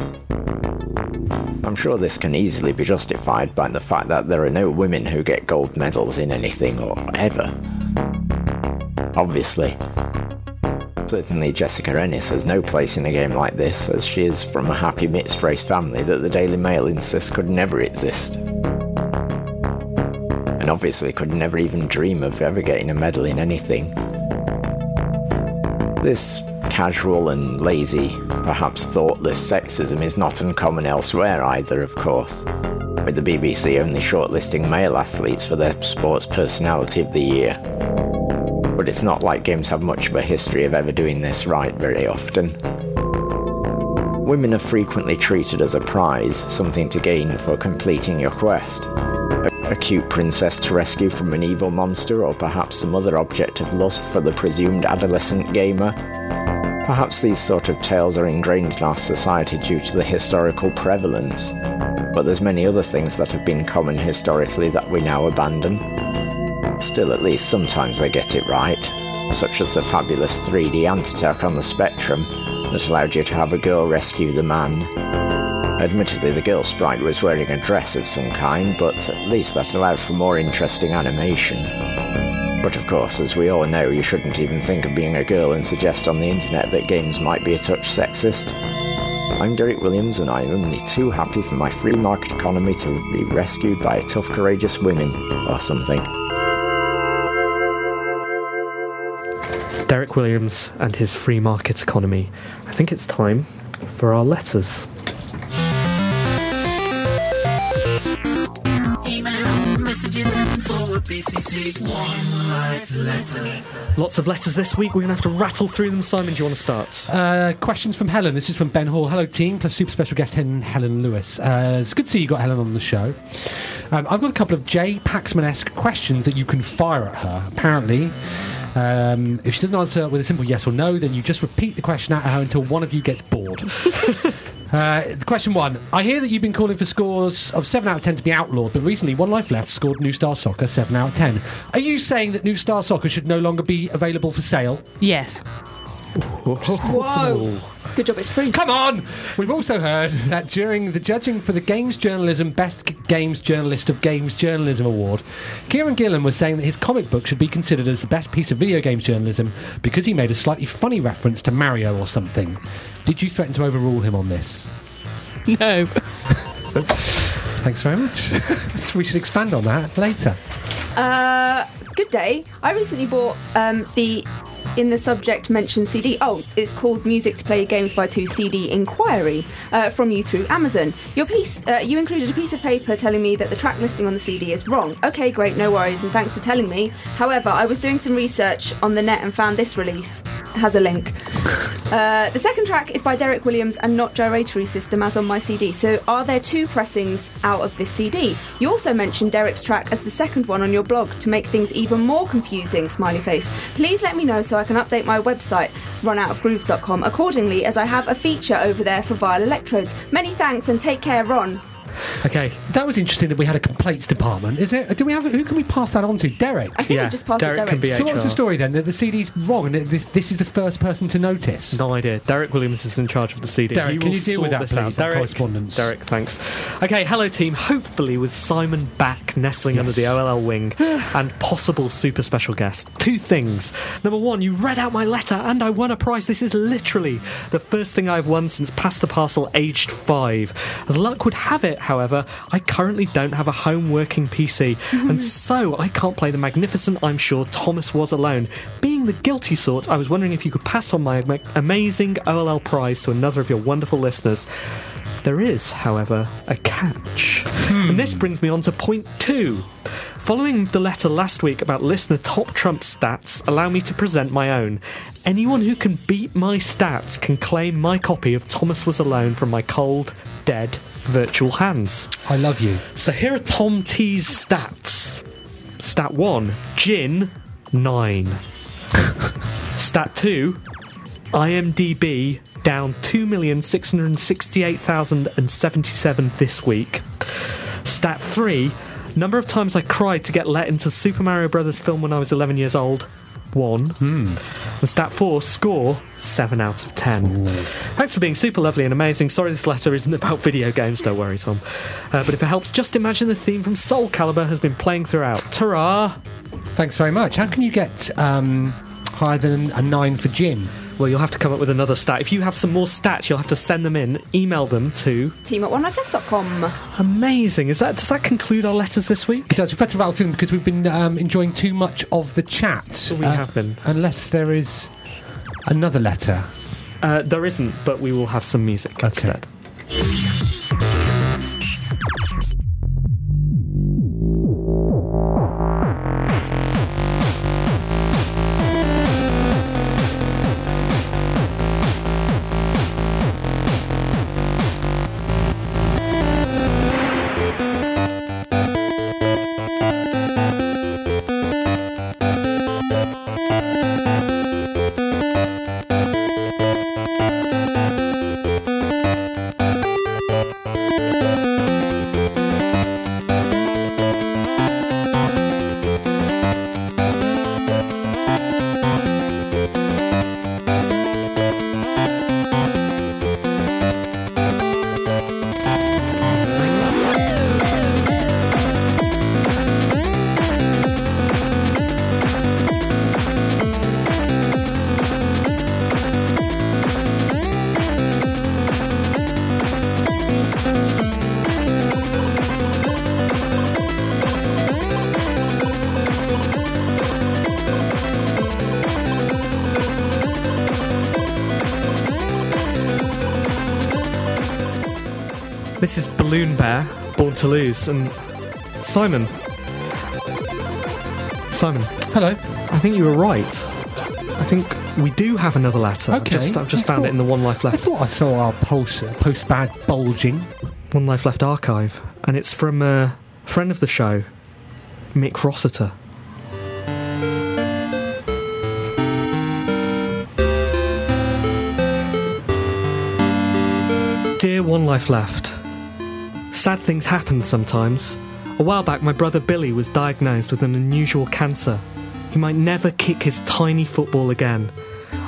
I'm sure this can easily be justified by the fact that there are no women who get gold medals in anything or ever. Obviously. Certainly, Jessica Ennis has no place in a game like this, as she is from a happy mixed race family that the Daily Mail insists could never exist. And obviously could never even dream of ever getting a medal in anything. This casual and lazy, perhaps thoughtless sexism is not uncommon elsewhere either, of course, with the BBC only shortlisting male athletes for their Sports Personality of the Year. But it's not like games have much of a history of ever doing this right very often. Women are frequently treated as a prize, something to gain for completing your quest. A, cute princess to rescue from an evil monster, or perhaps some other object of lust for the presumed adolescent gamer. Perhaps these sort of tales are ingrained in our society due to the historical prevalence. But there's many other things that have been common historically that we now abandon. Still, at least sometimes they get it right, such as the fabulous 3D Ant Attack on the Spectrum that allowed you to have a girl rescue the man. Admittedly, the girl sprite was wearing a dress of some kind, but at least that allowed for more interesting animation. But of course, as we all know, you shouldn't even think of being a girl and suggest on the internet that games might be a touch sexist. I'm Derek Williams, and I'm only too happy for my free market economy to be rescued by a tough, courageous women, or something. Derek Williams and his free market economy. I think it's time for our letters. Lots of letters this week. We're going to have to rattle through them. Simon, do you want to start? Uh, questions from Helen. This is from Ben Hall. Hello, team, plus super special guest Helen, Helen Lewis. Uh, it's good to see you got Helen on the show. Um, I've got a couple of Jay Paxman esque questions that you can fire at her. Apparently, um, if she doesn't answer with a simple yes or no, then you just repeat the question at her until one of you gets bored. Uh, question one. I hear that you've been calling for scores of 7 out of 10 to be outlawed, but recently One Life Left scored New Star Soccer 7 out of 10. Are you saying that New Star Soccer should no longer be available for sale? Yes. Whoa. It's a good job it's free. Come on! We've also heard that during the judging for the Games Journalism Best Games Journalist of Games Journalism Award, Kieron Gillen was saying that his comic book should be considered as the best piece of video games journalism because he made a slightly funny reference to Mario or something. Did you threaten to overrule him on this? No. Thanks very much. we should expand on that later. Uh, good day. I recently bought um, the in the subject mentioned CD. Oh, it's called Music to Play Games by Two CD Inquiry uh, from you through Amazon. Your piece, uh, you included a piece of paper telling me that the track listing on the CD is wrong. Okay, great, no worries, and thanks for telling me. However, I was doing some research on the net and found this release It has a link. Uh, the second track is by Derek Williams and not Gyratory System as on my CD. So, are there two pressings out of this CD? You also mentioned Derek's track as the second one on your blog to make things even more confusing. Smiley face. Please let me know so I can update my website, runoutofgrooves.com, accordingly, as I have a feature over there for Vile Electrodes. Many thanks and take care, Ron. Okay, that was interesting that we had a complaints department. Is it? Do we have? Who can we pass that on to? Derek. I think we just passed it Derek. So what's the story then? That the CD's wrong, and this this is the first person to notice. No idea. Derek Williams is in charge of the CD. Derek, he can you deal with that, this please, out. Derek, correspondence? Derek, thanks. Okay, hello team. Hopefully with Simon back nestling under the OLL wing and possible super special guest. Two things. Number one, you read out my letter and I won a prize. This is literally the first thing I've won since Pass the Parcel aged five. As luck would have it, however, I currently don't have a home working PC, and mm-hmm. so I can't play the magnificent I'm sure Thomas was alone. Being the guilty sort, I was wondering if you could pass on my amazing OLL prize to another of your wonderful listeners. There is, however, a catch. Hmm. And this brings me on to point two. Following the letter last week about listener top trump stats, allow me to present my own. Anyone who can beat my stats can claim my copy of Thomas Was Alone from my cold, dead virtual hands. I love you. So here are Tom T's stats. Stat 1, gin, 9. Stat 2, IMDb down 2,668,077 this week. Stat three: number of times I cried to get let into Super Mario Brothers film when I was 11 years old. One. And stat four, score seven out of ten. Thanks for being super lovely and amazing. Sorry this letter isn't about video games, don't worry, Tom. Uh, but if it helps, just imagine the theme from Soul Calibur has been playing throughout. Ta ra! Thanks very much. How can you get um, higher than a nine for gin? Well, you'll have to come up with another stat. If you have some more stats, you'll have to send them in, email them to. Team at onelifeleft.com. Amazing. Is that does that conclude our letters this week? Because we've had to rattle through them because we've been um, enjoying too much of the chat. We have been. Unless there is another letter. Uh, there isn't, but we will have some music instead. Born to Lose, and Simon. Simon. Hello. I think you were right. I think we do have another letter. I've Okay. just, I've just found it in the One Life Left. I thought I saw our post post bad bulging. One Life Left archive, and it's from a friend of the show, Mick Rossiter. Dear One Life Left, sad things happen sometimes. A while back, my brother Billy was diagnosed with an unusual cancer. He might never kick his tiny football again.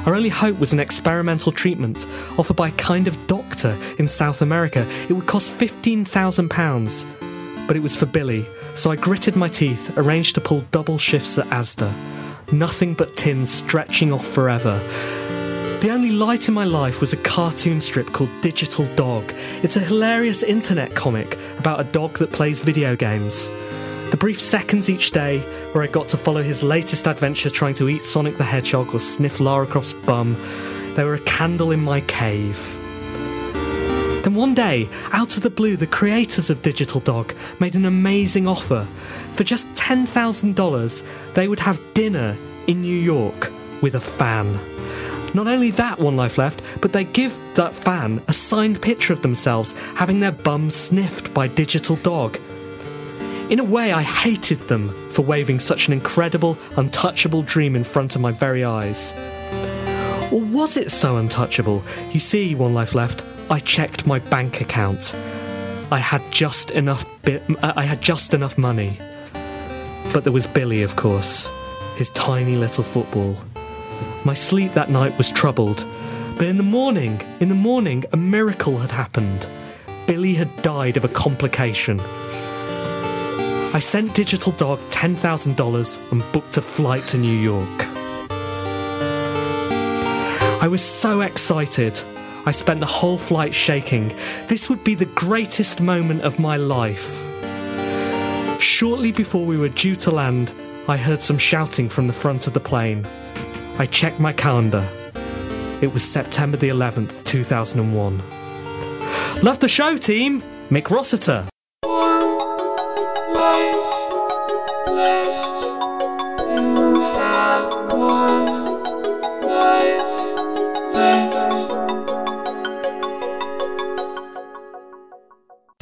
Our only hope was an experimental treatment offered by a kind of doctor in South America. It would cost £15,000. But it was for Billy, so I gritted my teeth, arranged to pull double shifts at Asda. Nothing but tins stretching off forever. The only light in my life was a cartoon strip called Digital Dog. It's a hilarious internet comic about a dog that plays video games. The brief seconds each day where I got to follow his latest adventure trying to eat Sonic the Hedgehog or sniff Lara Croft's bum, they were a candle in my cave. Then one day, out of the blue, the creators of Digital Dog made an amazing offer. For just $10,000, they would have dinner in New York with a fan. Not only that, One Life Left, but they give that fan a signed picture of themselves having their bum sniffed by Digital Dog. In a way, I hated them for waving such an incredible, untouchable dream in front of my very eyes. Or was it so untouchable? You see, One Life Left, I checked my bank account. I had just enough bit, uh, I had just enough money. But there was Billy, of course, his tiny little football. My sleep that night was troubled, but in the morning, in the morning, a miracle had happened. Billy had died of a complication. I sent Digital Dog $10,000 and booked a flight to New York. I was so excited. I spent the whole flight shaking. This would be the greatest moment of my life. Shortly before we were due to land, I heard some shouting from the front of the plane. I checked my calendar. It was September the 11th, 2001. Love the show, team! Mick Rossiter.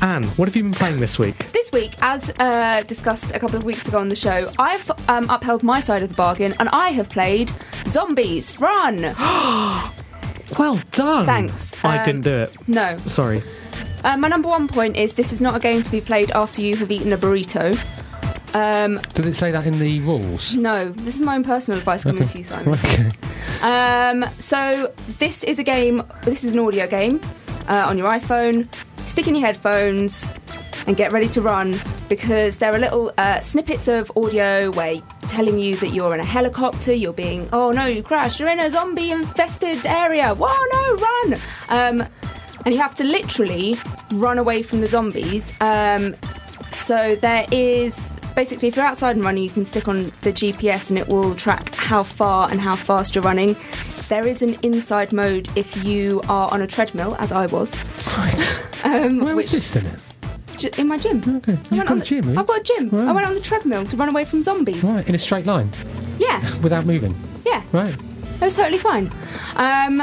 Anne, what have you been playing this week? This week, as uh, discussed a couple of weeks ago on the show, I've um, upheld my side of the bargain and I have played Zombies Run. Well done! Thanks. I Um, didn't do it. No. Sorry. Uh, my number one point is this is not a game to be played after you have eaten a burrito. Um, Does it say that in the rules? no, this is my own personal advice coming to you, Simon. Okay. Um, so this is a game. This is an audio game uh, on your iPhone. Stick in your headphones and get ready to run because there are little uh, snippets of audio where telling you that you're in a helicopter. You're being, oh no, you crashed. You're in a zombie-infested area. Whoa, no, run! Um, and you have to literally run away from the zombies. Um, so there is basically, if you're outside and running, you can stick on the GPS and it will track how far and how fast you're running. There is an inside mode if you are on a treadmill, as I was. Right. Um, Where which, was this then? In my gym. Okay. I You've went got on a the- gym, have you? I've got a gym. Right. I went on the treadmill to run away from zombies. Right, in a straight line, Yeah, without moving. yeah. Right. It was totally fine. Um,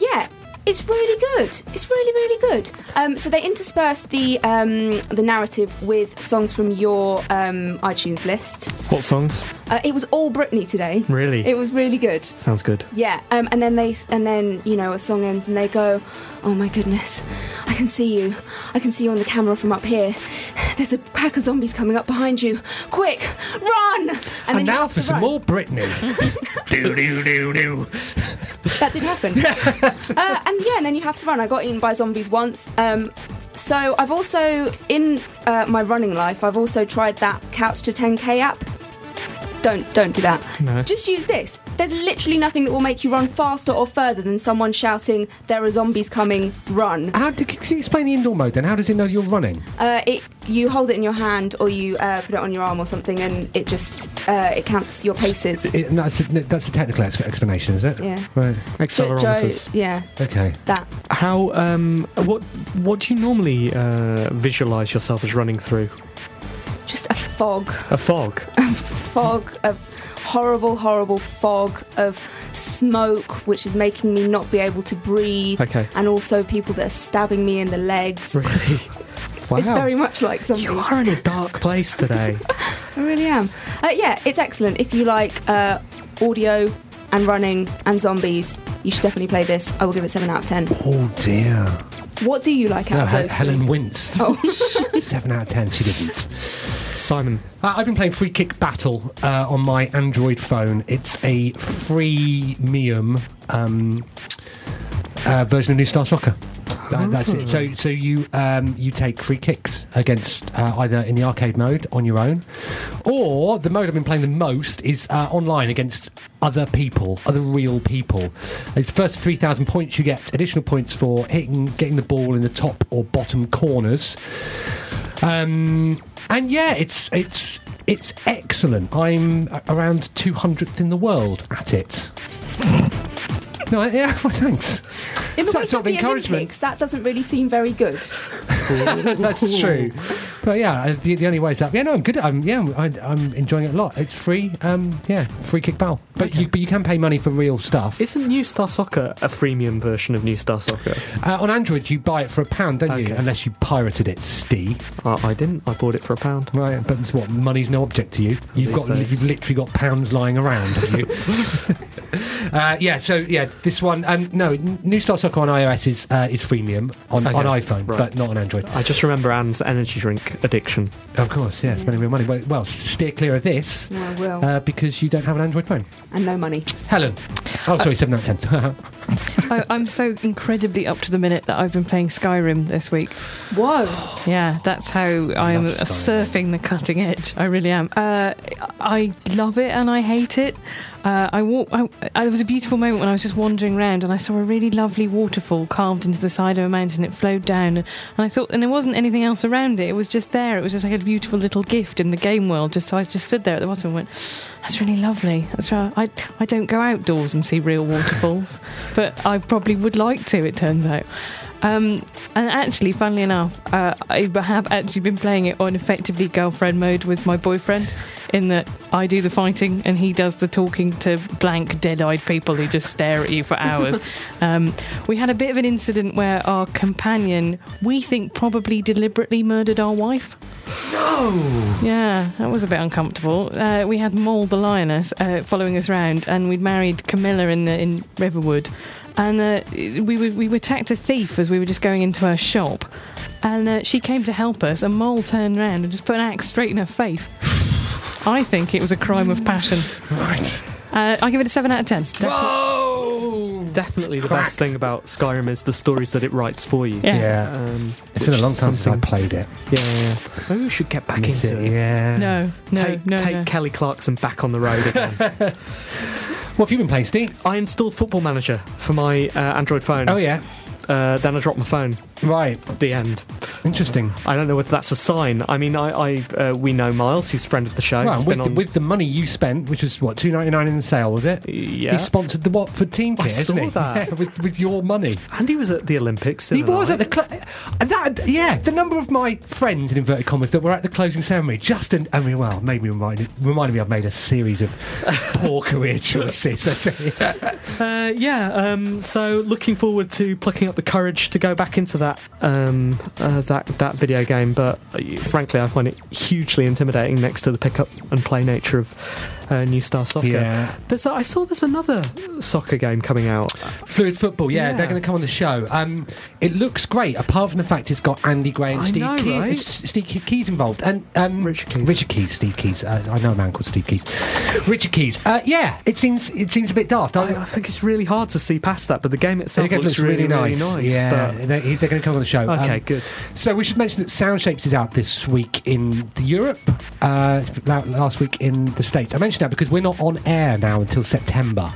yeah, it's really good. It's really, really good. Um, so they intersperse the um, the narrative with songs from your um, iTunes list. What songs? Uh, it was all Britney today. Really? It was really good. Sounds good. Yeah, um, and then they and then you know a song ends and they go, "Oh my goodness, I can see you. I can see you on the camera from up here. There's a pack of zombies coming up behind you. Quick, run!" And, then you now have for to some run. more Britney. do do do do. That did happen. uh, and yeah, and then you have to run. I got eaten by zombies once. Um, so I've also in uh, my running life, I've also tried that Couch to 10k app. Don't don't do that. No. Just use this. There's literally nothing that will make you run faster or further than someone shouting, "There are zombies coming! Run!" How did, can you explain the indoor mode then? How does it know you're running? Uh, it you hold it in your hand or you uh, put it on your arm or something, and it just uh, it counts your paces. It, that's, a, that's a technical ex- explanation, is it? Yeah. Right. Jo- Accelerometers. yeah, Okay. that. How? Um. What? What do you normally uh, visualize yourself as running through? Just a fog. A fog. A fog of horrible, horrible fog of smoke, which is making me not be able to breathe. Okay. And also people that are stabbing me in the legs. Really? Wow. It's very much like something. You are in a dark place today. I really am. Uh, yeah, it's excellent. If you like uh, audio and running and zombies, you should definitely play this. I will give it 7 out of 10. Oh dear. What do you like out No, of Hel- those? Helen winced. Oh. Seven out of ten. She didn't. Simon. Uh, I've been playing Free Kick Battle uh, on my Android phone. It's a freemium um, uh, version of New Star Soccer. That- that's it. So, so you um, you take free kicks against uh, either in the arcade mode on your own, or the mode I've been playing the most is uh, online against other people, other real people. It's first three thousand points you get additional points for hitting, getting the ball in the top or bottom corners. Um, and yeah, it's it's it's excellent. I'm around 200th in the world at it. no, yeah, well, thanks. In the It's wake sort of of the encouragement. Olympics, that doesn't really seem very good. That's true. But yeah, uh, the, the only way is up. Yeah, no, I'm good. I'm yeah, I, I'm enjoying it a lot. It's free. Um, yeah, free kick ball. But you but you can pay money for real stuff. Isn't New Star Soccer a freemium version of New Star Soccer? Uh, on Android, you buy it for a pound, don't you? Unless you pirated it, Steve. Uh, I didn't. I bought it for a pound. Right, but it's what money's no object to you. You've got days. you've literally got pounds lying around, have you? uh, yeah. So yeah, this one. Um, no, New Star Soccer on iOS is uh, is freemium on, Okay, on iPhone, right. but not on Android. I just remember Anne's energy drink addiction. Of course, yeah, spending real money. Well, well, steer clear of this Yeah, I will. uh, because you don't have an Android phone. and no money. Helen. Oh, sorry, seven out of ten. I, I'm so incredibly up to the minute that I've been playing Skyrim this week. Whoa. Yeah, that's how I am Skyrim. surfing the cutting edge. I really am. Uh, I love it and I hate it. Uh, I walk. I, I, there was a beautiful moment when I was just wandering around and I saw a really lovely waterfall carved into the side of a mountain. It flowed down, and I thought, and there wasn't anything else around it. It was just there. It was just like a beautiful little gift in the game world. Just so I just stood there at the bottom and went, "That's really lovely." That's right. I I don't go outdoors and see real waterfalls, but I probably would like to. It turns out. Um, and actually, funnily enough, uh, I have actually been playing it on effectively girlfriend mode with my boyfriend. In that I do the fighting and he does the talking to blank, dead-eyed people who just stare at you for hours. um, we had a bit of an incident where our companion, we think, probably deliberately murdered our wife. no. Yeah, that was a bit uncomfortable. Uh, we had Mjoll the lioness uh, following us around, and we'd married Camilla in the, in Riverwood, and uh, we were we attacked a thief as we were just going into her shop. and uh, she came to help us. A Mjoll turned around and just put an axe straight in her face. I think it was a crime of passion. Right. Uh, I give it a seven out of ten. Whoa! Definitely the Crack. best thing about Skyrim is the stories that it writes for you. Yeah. Yeah. Um, It's been a long time since I something- played it. Yeah, yeah. Maybe we should get back Miss into it. Yeah. No, no, take no, take no. Kelly Clarkson back on the road again. What have you been playing, Steve? I installed Football Manager for my uh, Android phone. Oh yeah. Uh, then I dropped my phone. Right. The end. Interesting. I don't know whether that's a sign. I mean, I, I uh, we know Miles. He's a friend of the show. Well, He's with been the, on. with the money you spent, which was what two ninety nine in the sale, was it? yeah. He sponsored the Watford team I kit, saw isn't he? that. Yeah, with, with your money. Andy was at the Olympics. He other was at night. the cl- and that yeah. The number of my friends in inverted commas that were at the closing ceremony just an, I mean, well, made me reminded reminded me I've made a series of poor career choices. I tell you. Uh, yeah, um, so looking forward to plucking up the courage to go back into that um, uh, that that video game. But uh, frankly, I find it hugely intimidating next to the pick up and play nature of uh, New Star Soccer. Yeah. There's, I saw there's another soccer game coming out. Fluid football, yeah, Yeah. they're going to come on the show. Um, it looks great, apart from the fact it's got Andy Gray and I Steve, know, Keys, right? Steve Keys involved, and um, Richard Keys. Richard Keys, Steve Keys. Uh, I know a man called Steve Keys. Richard Keys. Uh, yeah, it seems it seems a bit daft. I, I, I think it's really hard to see past that, but the game the itself game looks, really, nice. really nice. Yeah, but- they're, they're going to come on the show. okay, Um, good. So we should mention that Soundshapes is out this week in Europe. Uh, it's out last week in the States. I mention that because we're not on air now until September,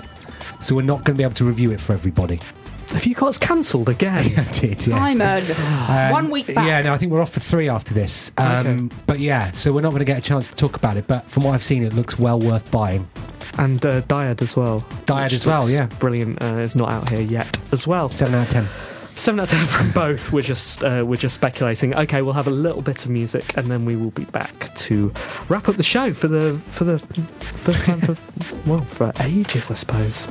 so we're not going to be able to review it for everybody. Have you got us cancelled again? I did, yeah. Simon, Um, one week back. Yeah, no, I think we're off for three after this. Um, But yeah, so we're not going to get a chance to talk about it. But from what I've seen, it looks well worth buying. and uh, Dyad as well. Dyad as well, yeah. Brilliant. Uh, it's not out here yet as well. Seven out of ten. Seven out of ten from both. We're just uh, we're just speculating. Okay, we'll have a little bit of music, and then we will be back to wrap up the show for the for the first time for well for ages, I suppose.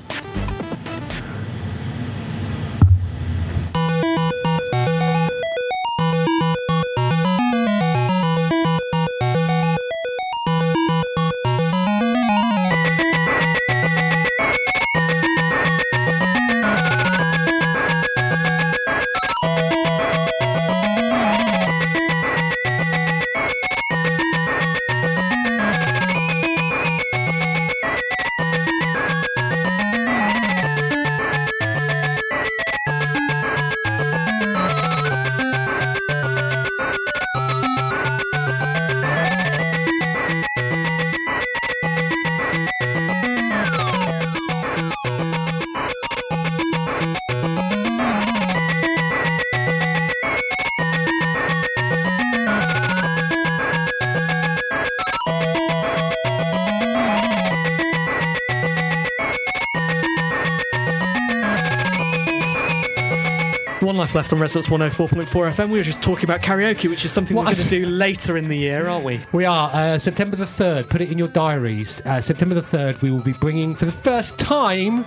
One life on Resonance 104.4 FM. We were just talking about karaoke, which is something What? we're going to do later in the year, aren't we? We are uh, September the third. Put it in your diaries. Uh, September the third, we will be bringing for the first time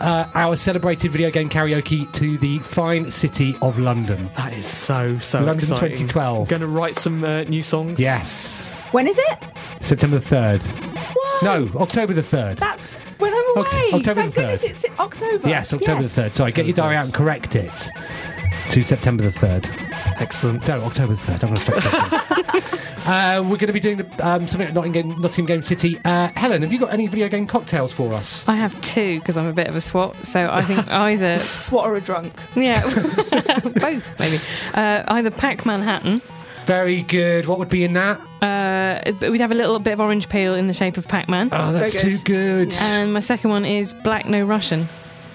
uh, our celebrated video game karaoke to the fine city of London. That is so so London exciting. 2012. Going to write some uh, new songs. Yes, When is it? September the third. What? No, October the third. That's when I'm away. Oct- October Thank the goodness 3rd. it's October. Yes, October Yes. the third. Sorry, get your diary out and correct it to September the third. Excellent. No, October the third. I'm going to fix that. Uh, we're going to be doing the, um, something at Nottingham, Nottingham Game City. Uh, Helen, have you got any video game cocktails for us? I have two because I'm a bit of a swat. So I think either SWAT or a drunk. yeah, both maybe. Uh, either Pac Manhattan. Very good. What would be in that? Uh, we'd have a little bit of orange peel in the shape of Pac-Man. Oh, that's Very too good. And my second one is Black No Russian.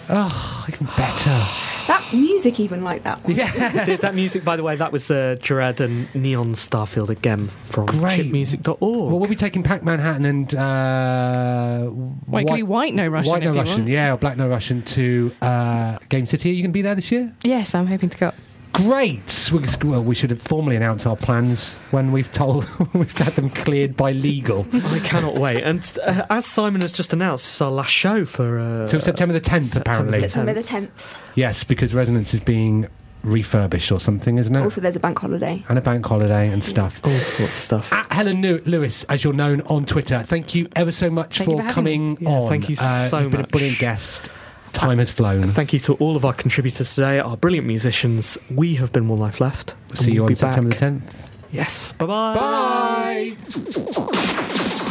Oh, even better. That music even like that one. Yeah. That music, by the way, that was uh, Gerard and Neon Starfield again from Great. chipmusic.org. Well, we'll be taking Pac Manhattan and uh, Well, it could be White No Russian White No if you Russian, want. yeah, or Black No Russian to uh, Game City. Are you going to be there this year? Yes, I'm hoping to go. Great. We, well, we should have formally announced our plans when we've told we've had them cleared by legal. I cannot wait. And uh, as Simon has just announced, it's our last show for. Uh, Till September the 10th, apparently. September the 10th. Yes, because Resonance is being refurbished or something, isn't it? Also, there's a bank holiday. and a bank holiday and stuff. all sorts of stuff. At Helen Lew- Lewis, as you're known on Twitter, thank you ever so much Thank for for coming me. Yeah, on. thank you Uh, so you've been a brilliant guest. Time has flown. Thank you to all of our contributors today, our brilliant musicians. We have been One Life Left. See you we'll on September back. the 10th. Yes. Bye bye. Bye.